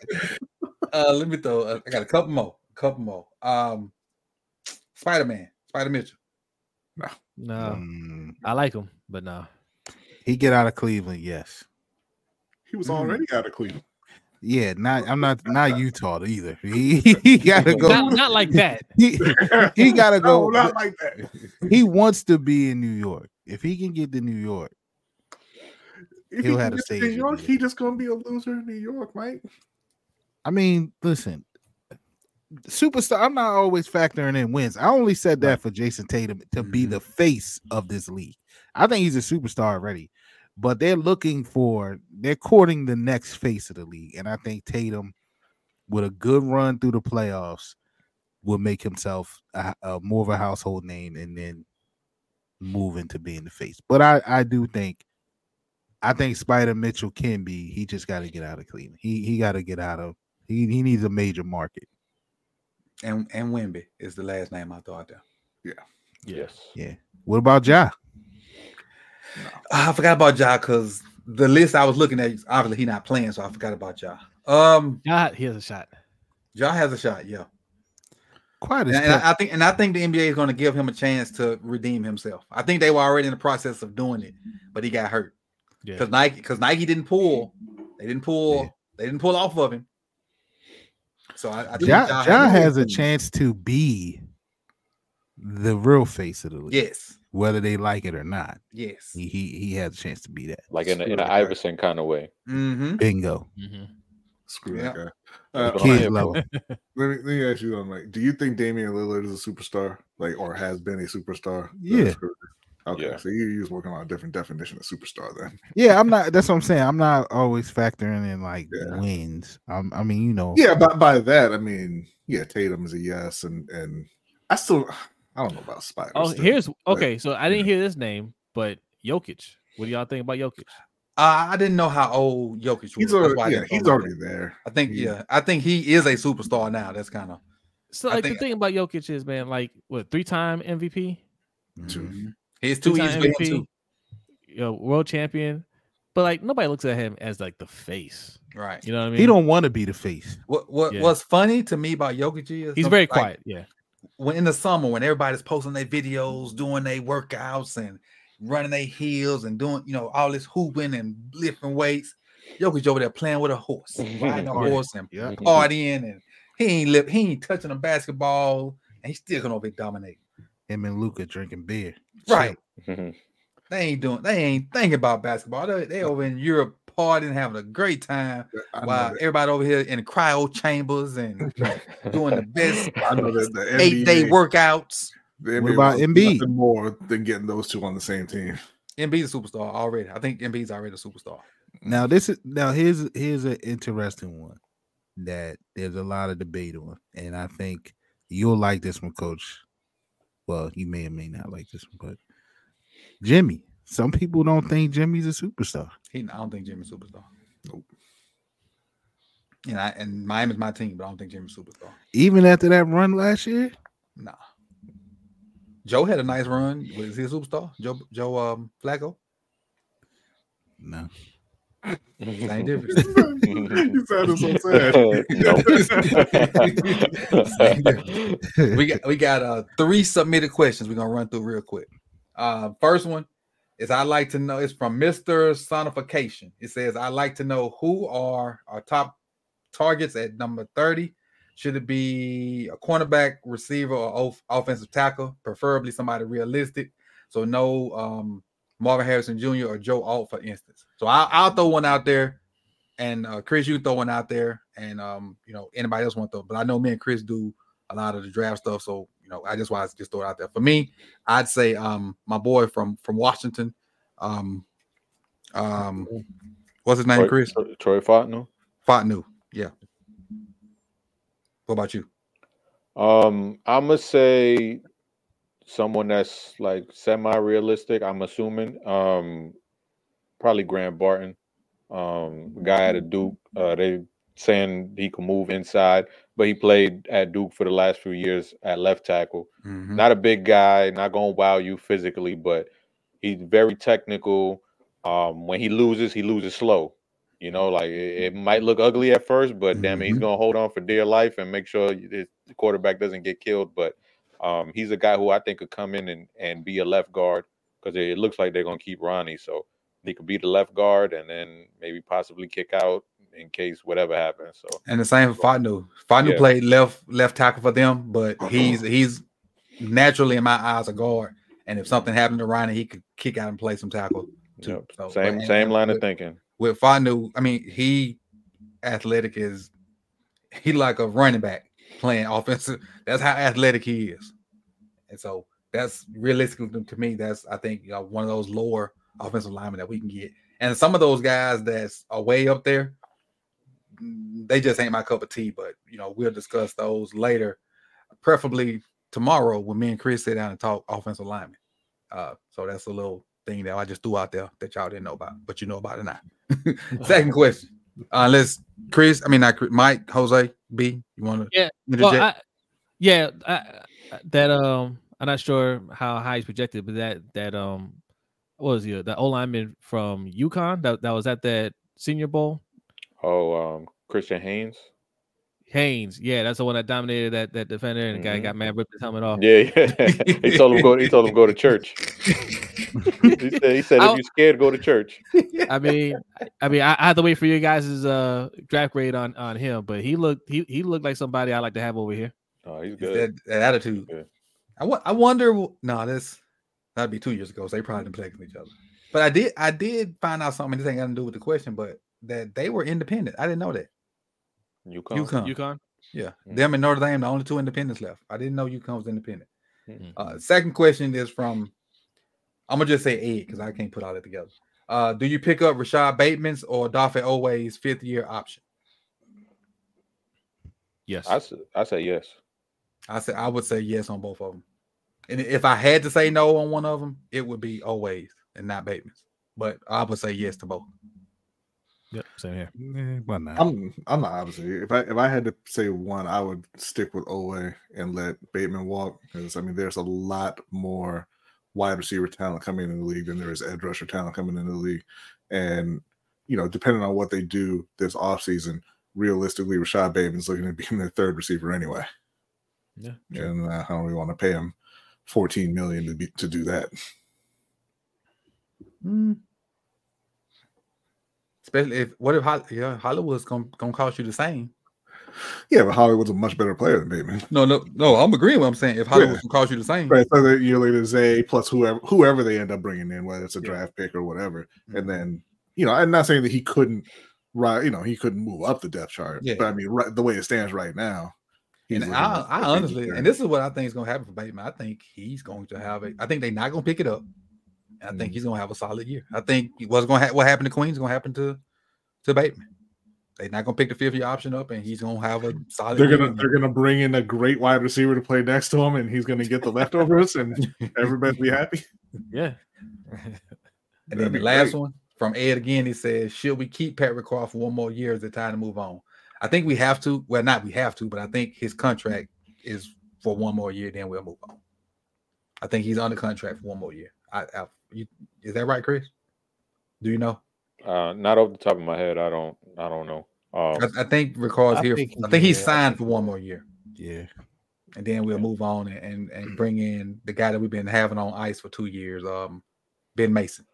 uh, let me throw. Uh, I got a couple more. A couple more. Um, Spider Man, Spider Mitchell. No. Mm. I like him, but no. He get out of Cleveland, yes. He was Mm. already out of Cleveland. Yeah, not I'm not not Utah either. He, he gotta go. Not, not like that. He, he gotta No, go. not like that. he wants to be in New York. If he can get to New York, If He'll he have to get to New York, he just gonna be a loser in New York, right? I mean, listen, superstar. I'm not always factoring in wins. I only said that for Jayson Tatum to be Mhm. the face of this league. I think he's a superstar already, but they're looking for they're courting the next face of the league, and I think Tatum, with a good run through the playoffs, will make himself a, a more of a household name, and then move into being the face. But I I do think. I think Spider Mitchell can be. He just got to get out of Cleveland. He he got to get out of. He he needs a major market. And and Wemby is the last name I thought there. Yeah. Yes. Yeah. What about Ja? Ah, I forgot about Ja because the list I was looking at, obviously he not playing, so I forgot about Ja. Um, God, he has a shot. Ja has a shot, yeah. Quite And, and I, I think and I think the NBA is going to give him a chance to redeem himself. I think they were already in the process of doing it, but he got hurt Yeah. because Nike because Nike didn't pull, they didn't pull, Yeah. they didn't pull off of him. So I, I think Ja, Ja ja has- has a chance to be the real face of the league, Yes, whether they like it or not. yes. He he, he has a chance to be that. Like in, a, in an Screw. Iverson kind of way. Mm-hmm. Bingo. hmm Screw Yeah. that guy. Uh, what I'm Kids here love for. him. let me let me ask you on like, do you think Damian Lillard is a superstar, like, or has been a superstar? Yeah. That's good. Okay, Yeah. so you use working on a different definition of superstar then. Yeah, I'm not. That's what I'm saying. I'm not always factoring in like Yeah. wins. Um, I mean, you know, Yeah, but by that I mean, yeah, Tatum is a yes, and and I still I don't know about Spider. Oh, still. here's okay. So I didn't hear this name, but Jokic. What do y'all think about Jokic? Uh, I didn't know how old Jokic was. he's That's why I already yeah, he's already there. there. I think He- yeah, I think he is a superstar now. That's kind of So I like think- the thing about Jokic is, man, like what three time MVP, Two. He's too Two-time easy MVP. too. you know, world champion, but like nobody looks at him as like the face. Right. You know what I mean? he don't want to be the face. What what Yeah. what's funny to me about Jokic is He's some- very like, quiet. Yeah. when in the summer when everybody's posting their videos, doing their workouts and running their heels and doing you know all this hooping and lifting weights. Jokic over there playing with a horse, riding a horse and Yeah. partying, and he ain't lip, he ain't touching a basketball, and he's still gonna be here dominate. Him and Luka drinking beer. Right. Mhm. They ain't doing. They ain't thinking about basketball. They, they over in Europe partying, having a great time. I While everybody over here in cryo chambers and doing the best I know that the eight day workouts. the What about Embiid? nothing More than getting those two on the same team. Embiid's a superstar already. I think Embiid's already a superstar. Now this is now here's here's an interesting one that there's a lot of debate on, and I think you'll like this one, Coach. Well, you may or may not like this one, but Jimmy. Some people don't think Jimmy's a superstar. He, I don't think Jimmy's a superstar. Nope. And I and Miami's my team, but I don't think Jimmy's a superstar. Even after that run last year, Nah. Joe had a nice run. Was he a superstar? Joe Joe um Flacco? no. Same difference. you sounded so sad. We got we got uh three submitted questions we're gonna run through real quick. Uh first one is I'd like to know it's from Mr. Sonification. It says I'd like to know who are our top targets at number 30. Should it be a cornerback, receiver, or off- offensive tackle, preferably somebody realistic? So no um Marvin Harrison Jr. or Joe Alt, for instance. So I'll, I'll throw one out there, and uh, Chris, you throw one out there, and um, you know anybody else want to throw. But I know me and Chris do a lot of the draft stuff, so you know I just want to just throw it out there. For me, I'd say um my boy from from Washington, um, um, what's his name, Troy, Chris Troy- Troy Fontenot. Fautanu. Yeah. What about you? Um, I'm gonna say someone that's like semi-realistic. I'm assuming. Um, probably Graham Barton. Um, guy at a Duke. Uh, they saying he can move inside, but he played at Duke for the last few years at left tackle. Mhm. Not a big guy, not gonna wow you physically, but he's very technical. Um, when he loses, he loses slow. You know, like it, it might look ugly at first, but damn it, he's Mhm. gonna hold on for dear life and make sure the quarterback doesn't get killed. But um, he's a guy who I think could come in and, and be a left guard because it looks like they're gonna keep Ronnie, so he could be the left guard and then maybe possibly kick out in case whatever happens. So And the same for Fautanu. Fautanu Yeah. played left left tackle for them, but he's he's naturally in my eyes a guard. And if something happened to Ronnie, he could kick out and play some tackle too. yep, So, same same line of thinking. with Fanu, I mean, he athletic is he like a running back playing offensive. That's how athletic he is. And so that's realistically to- me, that's I think you know, one of those lower offensive linemen that we can get. And some of those guys that's are way up there, mm, they just ain't my cup of tea. But you know, we'll discuss those later, preferably tomorrow when me and Chris sit down and talk offensive linemen. Uh, so that's a little thing that I just threw out there that y'all didn't know about, but you know about it now. Second question. Uh, let's Chris, I mean not Chris, Mike, Jose, B. You want to Yeah, interject? Well, I, yeah, I, I- that um, I'm not sure how high he's projected, but that that um, what was he? The O lineman from UConn that that was at that Senior Bowl. Oh, um, Christian Haynes. Haynes, yeah, that's the one that dominated that that defender, and the guy Mhm. got mad, ripped his helmet off. Yeah, yeah. he told him go. He told him go to church. he said, he said if you're scared, go to church. I mean, I- I mean, I, I had to wait for you guys' uh draft grade on on him, but he looked he he looked like somebody I like to have over here. Oh, he's good. that, that attitude. Yeah. I I wonder. No, this that'd be two years ago. So they probably didn't play against each other. But I did I did find out something. This ain't got to do with the question, but that they were independent. I didn't know that. UConn. UConn. UConn. Yeah, Mm. them and Notre Dame, the only two independents left. I didn't know UConn was independent. Mm. Uh, second question is from, I'm gonna just say Ed because I can't put all that together. Uh, do you pick up Rashod Bateman's or Odafe Oweh's fifth year option? Yes. I say yes. I said I would say yes on both of them. And if I had to say no on one of them, it would be Oweh's and not Bateman's. But I would say yes to both. Yep. Same here. Eh, why not? I'm I'm not obviously if I if I had to say one, I would stick with Oweh and let Bateman walk because I mean there's a lot more wide receiver talent coming in the league than there is edge rusher talent coming in the league. And you know, depending on what they do this offseason, realistically Rashod Bateman's looking at being their third receiver anyway. Yeah. And uh, I do we want to pay him 14 million to be to do that. Mm. Especially if what if Hol- yeah, Hollywood's gonna gonna cost you the same. Yeah, but Hollywood's a much better player than Bateman. No, no, no. I'm agreeing with what I'm saying. If Hollywood's gonna cost you the same, Right. So that year later, Zay plus whoever whoever they end up bringing in, whether it's a Yeah. draft pick or whatever, Mhm. and then you know, I'm not saying that he couldn't, right? You know, he couldn't move up the depth chart, Yeah. but I mean, right, the way it stands right now, And I, I honestly, and this is what I think is going to happen for Bateman. I think he's going to have it. I think they're not going to pick it up. I think Mhm. he's going to have a solid year. I think what's going to ha- what happened to Queens is going to happen to to Bateman. They're not going to pick the fifth year option up, and he's going to have a solid. they're gonna they're gonna bring in a great wide receiver to play next to him, and he's gonna get the leftovers, and everybody be happy. Yeah. and That'd then the last great. one from Ed again. He says, "Should we keep Patrick Ricard for one more year? Is it time to move on?" I think we have to. Well, not we have to, but I think his contract is for one more year. Then we'll move on. I think he's under contract for one more year. I, I you, is that right, Chris? Do you know? Uh, not off the top of my head. I don't. I don't know. Um, I, I think recalls I here. think I think he's he- signed for one more year, yeah. and then we'll move on and, and and bring in the guy that we've been having on ice for two years, um, Ben Mason.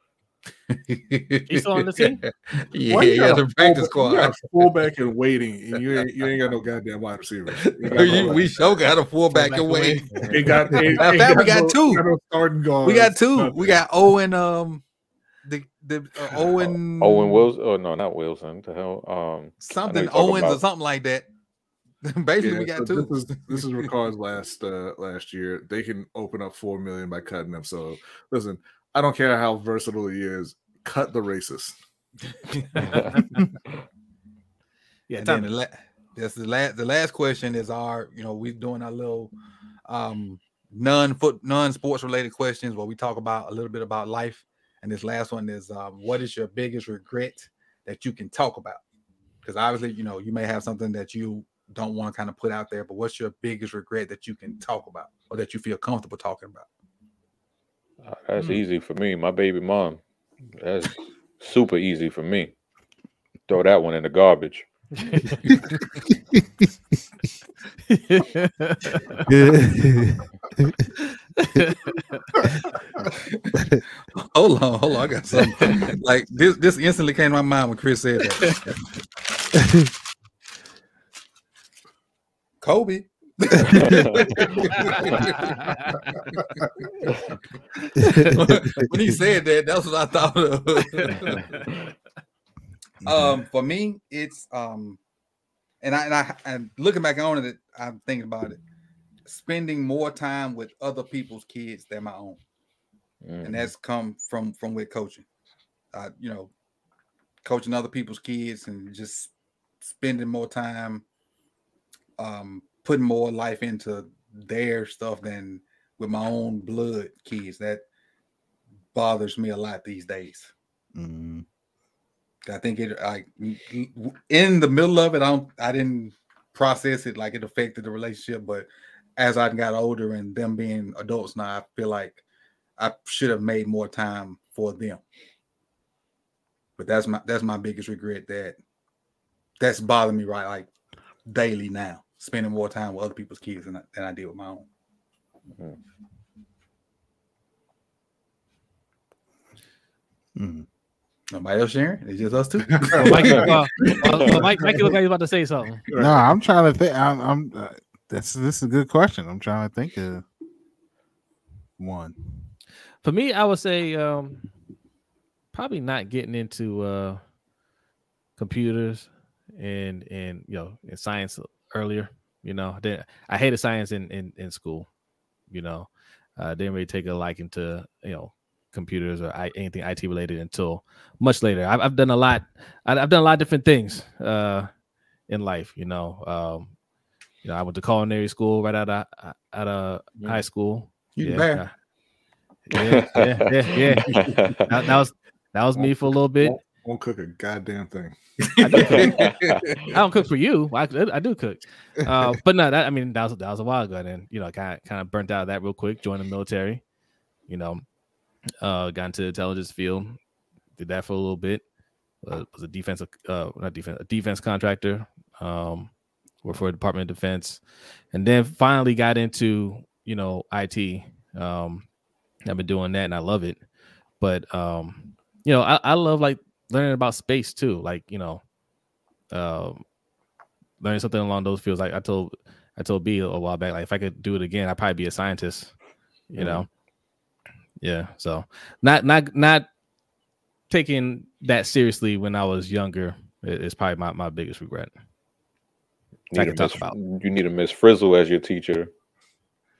He's still on the team? Yeah, Why yeah, the practice fullback- you got squad. fullback and waiting, and you ain't, you ain't got no goddamn wide receiver. You no- we sure got a fullback Fullback away. Ain't got, ain't, Matter of ain't fact, we got no- two. no starting guards, We got two. nothing. We got Owen. Um, the the uh, Owen. Owen Wilson. Oh no, not Wilson. The hell. Um, Something you're talking Owens or something like that. Basically, Yeah, we got so two. This is this is Ricard's last uh last year. They can open up four million by cutting them. So listen, I don't care how versatile he is. Cut the racist. Yeah. and Time then the that's the last. The last question is our. You know, we're doing our little um non foot non sports related questions where we talk about a little bit about life. And this last one is, um, what is your biggest regret that you can talk about? Because obviously, you know, you may have something that you don't want to kind of put out there, but what's your biggest regret that you can talk about or that you feel comfortable talking about? Uh, that's Hmm. easy for me. My baby mom. That's super easy for me. Throw that one in the garbage. Hold on, hold on. I got something. like this this instantly came to my mind when Chris said that. Kobe. when he said that, that's what I thought of. um, for me, it's um, and I and I and looking back on it, I'm thinking about it. Spending more time with other people's kids than my own Mm. and that's come from from with coaching. Uh, you know, coaching other people's kids and just spending more time, um, putting more life into their stuff than with my own blood kids. That bothers me a lot these days. Mm, I think it like in the middle of it, I don't I didn't process it like it affected the relationship, but as I got older and them being adults now, I feel like I should have made more time for them. But that's my that's my biggest regret that that's bothering me right like daily now, spending more time with other people's kids than I, than I did with my own. mm. Nobody else sharing? It's just us two. Well, Mike, uh, uh, Mike, Mike, look like he's about to say something. No, I'm trying to think. I'm. I'm uh, that's this is a good question. I'm trying to think of one. For me, I would say um, probably not getting into uh, computers and in you know in science earlier. You know, I hated science in in, in school. You know, uh, didn't really take a liking to you know computers or I, anything IT related until much later. I've, I've done a lot. I, have done a lot of different things uh, in life. You know, um, you know, I went to culinary school right out of out of yeah. high school. You yeah, yeah, yeah, yeah, yeah. that, that was that was me for a little bit. Won't, won't cook a goddamn thing. I, do I don't cook for you. I, I do cook, uh, but no, that I mean that was that was a while ago. And you know, kind of kind of burnt out of that real quick. Joined the military. You know, uh, got into the intelligence field. Did that for a little bit. Uh, was a defensive, uh, not defense, a defense contractor. Um, worked for the Department of Defense, and then finally got into you know IT. Um, I've been doing that and I love it. But um, you know, I, I love like learning about space too. Like, you know, um learning something along those fields. Like I told I told B a while back, like if I could do it again, I'd probably be a scientist, you mm-hmm. know. Yeah. So not not not taking that seriously when I was younger is probably my, my biggest regret. I can talk Miss, about. You need a Miss Frizzle as your teacher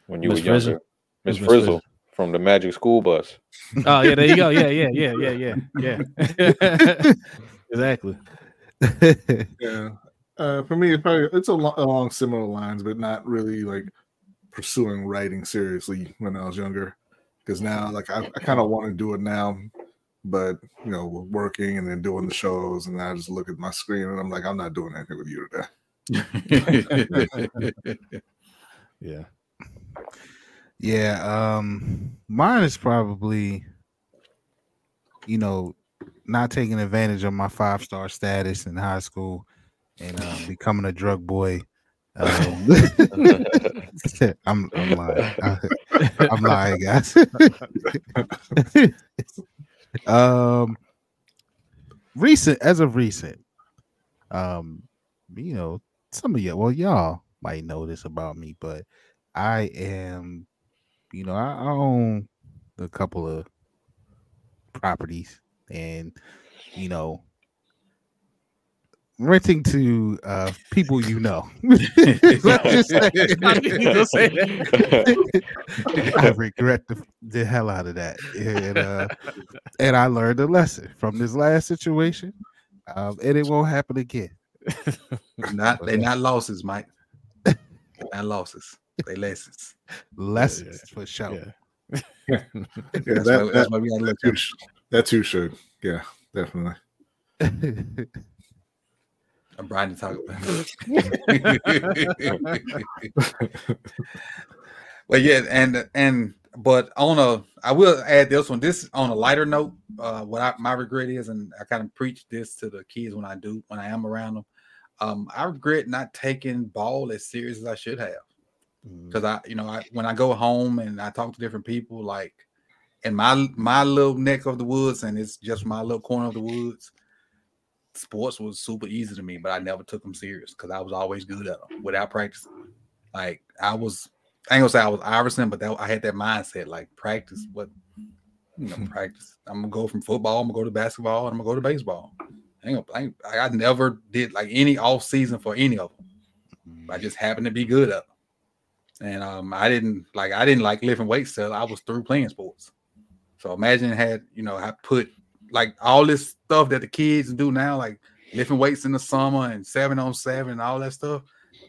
when you Ms. were younger. Miss Frizzle. Frizzle from the Magic School Bus. Oh yeah, there you go. Yeah, yeah, yeah, yeah, yeah, yeah. exactly. yeah. Uh, for me, it's probably it's along similar lines, but not really like pursuing writing seriously when I was younger. Because now, like, I, I kind of want to do it now, but you know, working and then doing the shows, and I just look at my screen and I'm like, I'm not doing anything with you today. Yeah. Yeah, um mine is probably you know, not taking advantage of my five star status in high school and uh, becoming a drug boy. Um, I'm I'm lying. I, am lying, guys. um recent as of recent, um, you know, some of you well, y'all might know this about me, but I am you know, I, own a couple of properties and you know renting to uh people you know. just say, I regret the, the hell out of that. And uh and I learned a lesson from this last situation. Um, and it won't happen again. Not they're not losses, Mike. They're not losses. They lessons. Lessons yeah, for sure. Yeah. yeah, that's, that, why, that's why we gotta let you. That too should. Yeah, definitely. I'm Brian to talk about. well, yeah, and and but on a, I will add this one. This on a lighter note. Uh, what I, my regret is, and I kind of preach this to the kids when I do, when I am around them. Um, I regret not taking ball as serious as I should have because mm. I, you know, I, when I go home and I talk to different people, like in my my little neck of the woods, and it's just my little corner of the woods. Sports was super easy to me, but I never took them serious because I was always good at them without practicing. Like I was, I ain't gonna say I was Iverson, but that, I had that mindset like practice. What you know, practice. I'm gonna go from football. I'm gonna go to basketball. and I'm gonna go to baseball. I, I, I never did like any off season for any of them. I just happened to be good at them. And um, I didn't like I didn't like lifting weights till I was through playing sports. So imagine had you know I put like all this stuff that the kids do now, like lifting weights in the summer and seven on seven and all that stuff.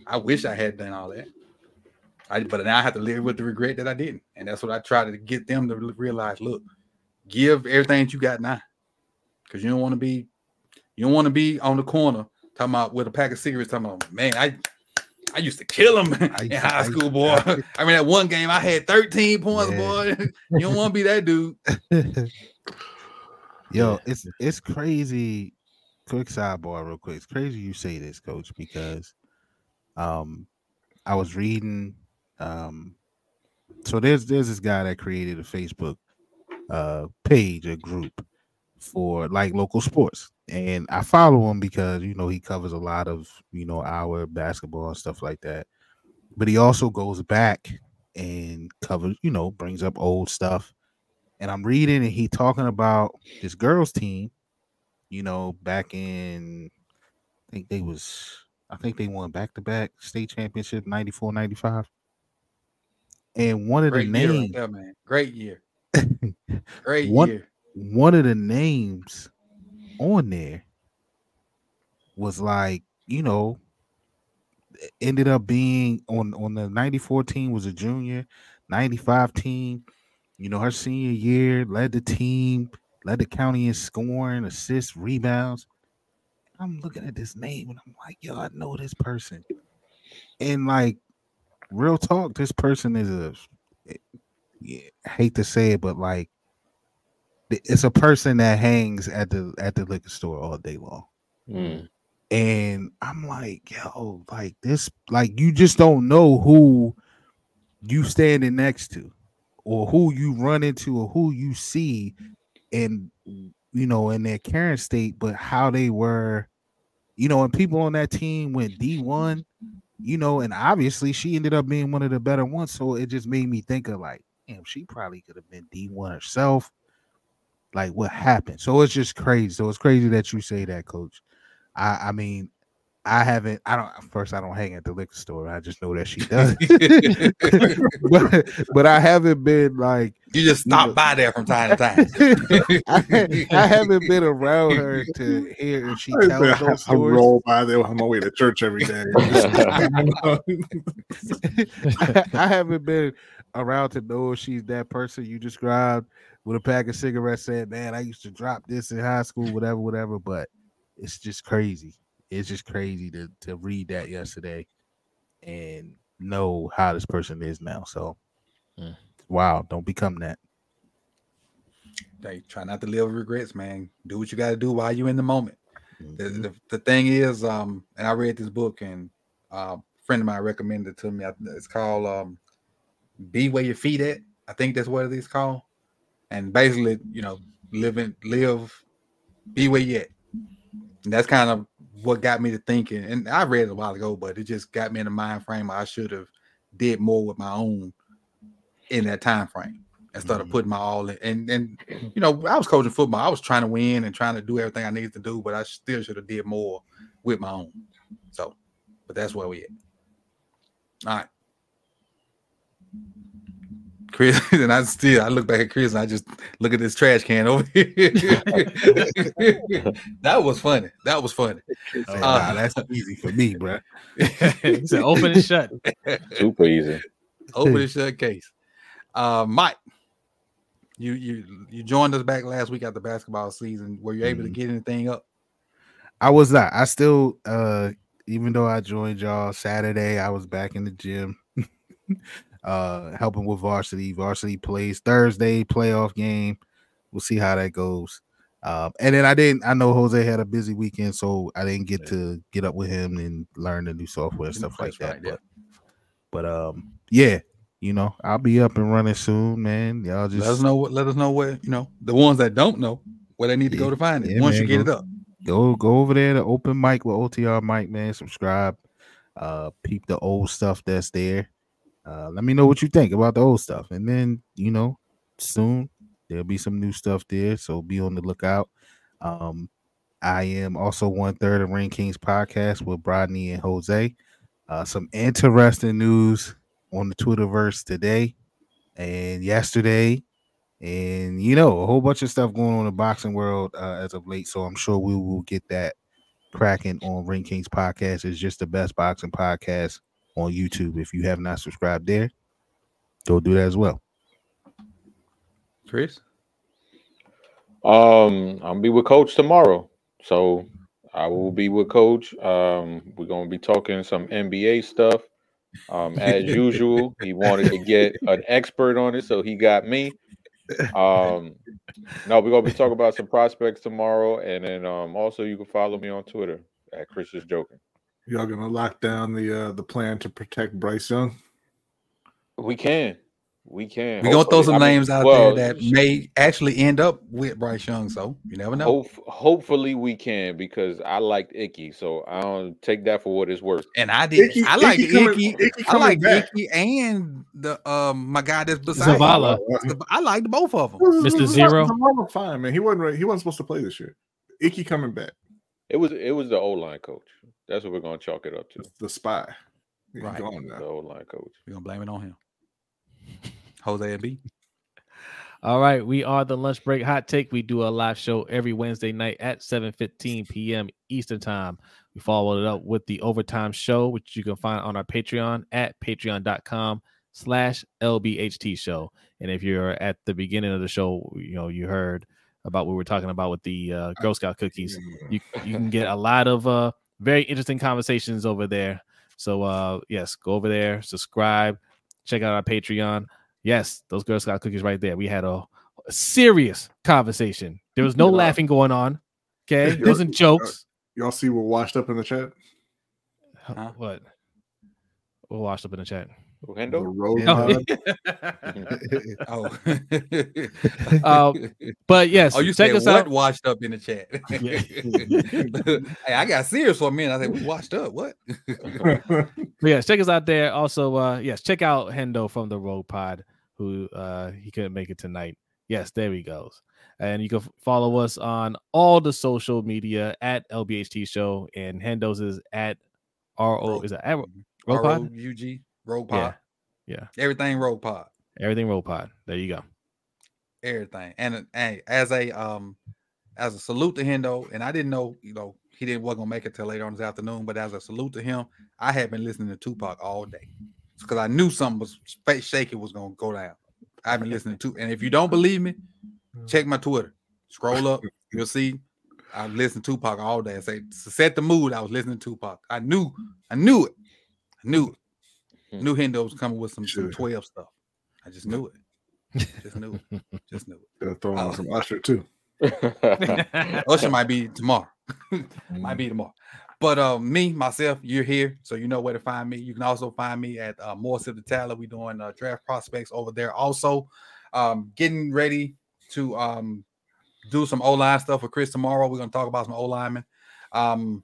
I wish I had done all that. I, but now I have to live with the regret that I didn't, and that's what I try to get them to realize. Look, give everything that you got now, because you don't want to be, you don't want to be on the corner talking about with a pack of cigarettes. Talking about, man, I I used to kill him in high school, boy. I, I mean, that one game I had 13 points, yeah. boy. you don't want to be that dude. Yo, it's it's crazy. Quick sidebar, real quick. It's crazy you say this, coach, because um I was reading um so there's there's this guy that created a Facebook uh page, a group for like local sports and I follow him because you know he covers a lot of you know our basketball and stuff like that. But he also goes back and covers, you know, brings up old stuff. And I'm reading and he talking about this girls team, you know, back in I think they was I think they won back to back state championship 94 95. And one of Great the year right names there, man. Great year. Great What- year. one of the names on there was like, you know, ended up being on on the 94 team was a junior, 95 team, you know, her senior year, led the team, led the county in scoring, assists, rebounds. I'm looking at this name and I'm like, yo, I know this person. And like real talk, this person is a eh, yeah, I hate to say it, but like it's a person that hangs at the at the liquor store all day long. Mm. And I'm like, yo, like this, like you just don't know who you standing next to or who you run into or who you see and you know in their current state, but how they were, you know, and people on that team went D1, you know, and obviously she ended up being one of the better ones. So it just made me think of like, damn, she probably could have been D1 herself. Like what happened? So it's just crazy. So it's crazy that you say that, coach. I, I mean, I haven't. I don't. First, I don't hang at the liquor store. I just know that she does. but, but I haven't been like. You just stop by there from time to time. I, I haven't been around her to hear if she I, tells I, those I stories. roll by there on my way to church every day. I haven't been around to know if she's that person you described with a pack of cigarettes saying, Man, I used to drop this in high school, whatever, whatever. But it's just crazy. It's just crazy to to read that yesterday and know how this person is now. So Mm. wow, don't become that. They try not to live with regrets, man. Do what you got to do while you're in the moment. The, Mhm. the, the thing is, um, and I read this book, and uh, a friend of mine recommended it to me. It's called um, "Be Where Your Feet At." I think that's what it is called. And basically, you know, live living, live, be where you at. And that's kind of what got me to thinking. And I read it a while ago, but it just got me in the mind frame. I should have did more with my own in that time frame instead of Mhm. putting my all in. And and you know, I was coaching football. I was trying to win and trying to do everything I needed to do, but I still should have did more with my own. So, but that's where we at. All right. Chris, and I still I look back at Chris and I just look at this trash can over here. that was funny. That was funny. Say, Uh, nah, that's easy for me, bro. he said, "Open and shut." Super easy. Open and shut case. Uh, Mike, you you you joined us back last week at the basketball season. Were you able to Mhm. get anything up? I was not. I still, uh, even though I joined y'all Saturday, I was back in the gym, uh, helping with varsity. Varsity plays Thursday playoff game. We'll see how that goes. Um, and then I didn't. I know Jose had a busy weekend, so I didn't get to get up with him and learn the new software and stuff like that. right, yeah. But, but um, yeah, you know, I'll be up and running soon, man. Y'all just let us know what. Let us know where you know the ones that don't know where they need to go to find it. yeah, Once man, you get go- it up, go go over there to open mic with OTR Mike, man. Subscribe, uh, peep the old stuff that's there. Uh, let me know what you think about the old stuff, and then you know, soon there'll be some new stuff there, so be on the lookout. Um, I am also one third of Ring Kings podcast with Rodney and Jose. Uh, some interesting news on the Twitterverse today and yesterday, and you know, a whole bunch of stuff going on in the boxing world uh, as of late. So I'm sure we will get that cracking on Ring Kings podcast. It's just the best boxing podcast on YouTube. If you have not subscribed there, go do that as well. Chris. Um, I'll be with Coach tomorrow, so I will be with Coach. Um, we're gonna be talking some NBA stuff. Um, as usual, he wanted to get an expert on it, so he got me. Um, no, we're gonna be talking about some prospects tomorrow, and then um, also you can follow me on Twitter at Chris is joking. Y'all gonna lock down the uh, the plan to protect Bryce Young? We can, we can. We're gonna throw some I mean, names out well, there that may actually end up with Bryce Young. So you never know. Hope, hopefully we can because I liked Icky, so I don't take that for what it's worth. And I did. Icky- I like Icky coming- Icky. Icky I coming like back. Icky and the um my guy that's beside. him. Zavala. I liked both of them. Mr. Zero? Zavala fine, man. He wasn't. Right. He wasn't supposed to play this year. Icky coming back. It was it was the O line coach. That's what we're gonna chalk it up to. The spy. He's Right. gone The old line coach. We're gonna blame it on him. Jose and B. All right, we are the lunch break hot take. We do a live show every Wednesday night at 7:15 p.m. Eastern time. We follow it up with the overtime show, which you can find on our Patreon at patreon.com slash LBHT show. And if you're at the beginning of the show, you know, you heard about what we were talking about with the uh, Girl Scout cookies. You you can get a lot of uh very interesting conversations over there. So uh yes, go over there, subscribe, check out our Patreon. Yes, those Girl Scout cookies right there. We had a, a serious conversation. There was no laughing going on. Okay, it wasn't jokes. Y'all see what washed up in the chat? Huh? What? What washed up in the chat? The Hendo? road Yeah. pod. oh. Uh, But yes, oh, you check said us what out. washed up in the chat? hey, I got serious for a minute. I said, we washed up. What? But yes, check us out there. Also, uh, yes, check out Hendo from the Road Pod, who uh he couldn't make it tonight. Yes, there he goes. And you can f- follow us on all the social media at LBHT Show, and Hendo's is at RO. Road- Is it at Road Pod? R-O-U-G, Road Pod. Yeah, yeah. Everything Road Pod. Everything Road Pod. There you go. everything. And uh, hey, as a um as a salute to Hendo, and I didn't know, you know, he didn't wasn't gonna make it till later on this afternoon, but as a salute to him, I had been listening to Tupac all day because I knew something was shaky was gonna go down. I've been listening to, and if you don't believe me, check my Twitter. Scroll up, you'll see. I listened to Tupac all day. I say to set the mood. I was listening to Tupac. I knew, I knew it. I knew it. I knew Hendo was coming with some, some 12 stuff. I just knew it. Just knew it. Just knew it. They're throwing on Oh. some Usher too. Usher might be tomorrow. might be tomorrow. But uh, me, myself, you're here, so you know where to find me. You can also find me at uh, More Sip the Talent. We're doing uh, draft prospects over there. Also, um, getting ready to um, do some O line stuff with Chris tomorrow. We're gonna talk about some O linemen. Um,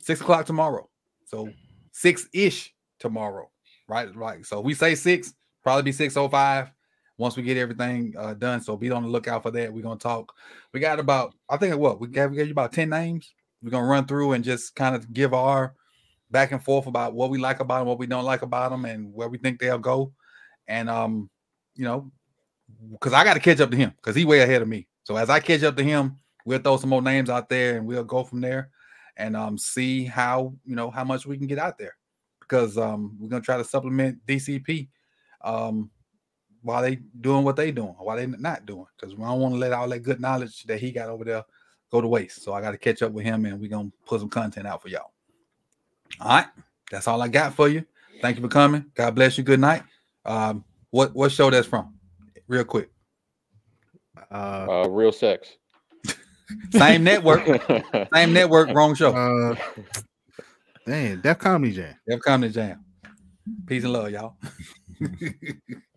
six o'clock tomorrow, so six ish tomorrow. Right, right. So we say six, probably be six oh five once we get everything uh, done. So be on the lookout for that. We're gonna talk. We got about, I think what we gave, we gave you about 10 names. We're gonna run through and just kind of give our back and forth about what we like about them, what we don't like about them, and where we think they'll go. And um, you know, because I got to catch up to him because he way ahead of me. So as I catch up to him, we'll throw some more names out there and we'll go from there and um see how you know how much we can get out there because um we're gonna try to supplement DCP um while they doing what they doing, while they not doing, because we don't want to let all that good knowledge that he got over there go to waste. So I got to catch up with him, and we're gonna put some content out for y'all. All right, that's all I got for you. Thank you for coming. God bless you. Good night. Um, what what show that's from? Real quick. Uh, uh, real sex. Same network, same network, wrong show. uh, dang, Def Comedy Jam. Def Comedy jam. Peace and love, y'all.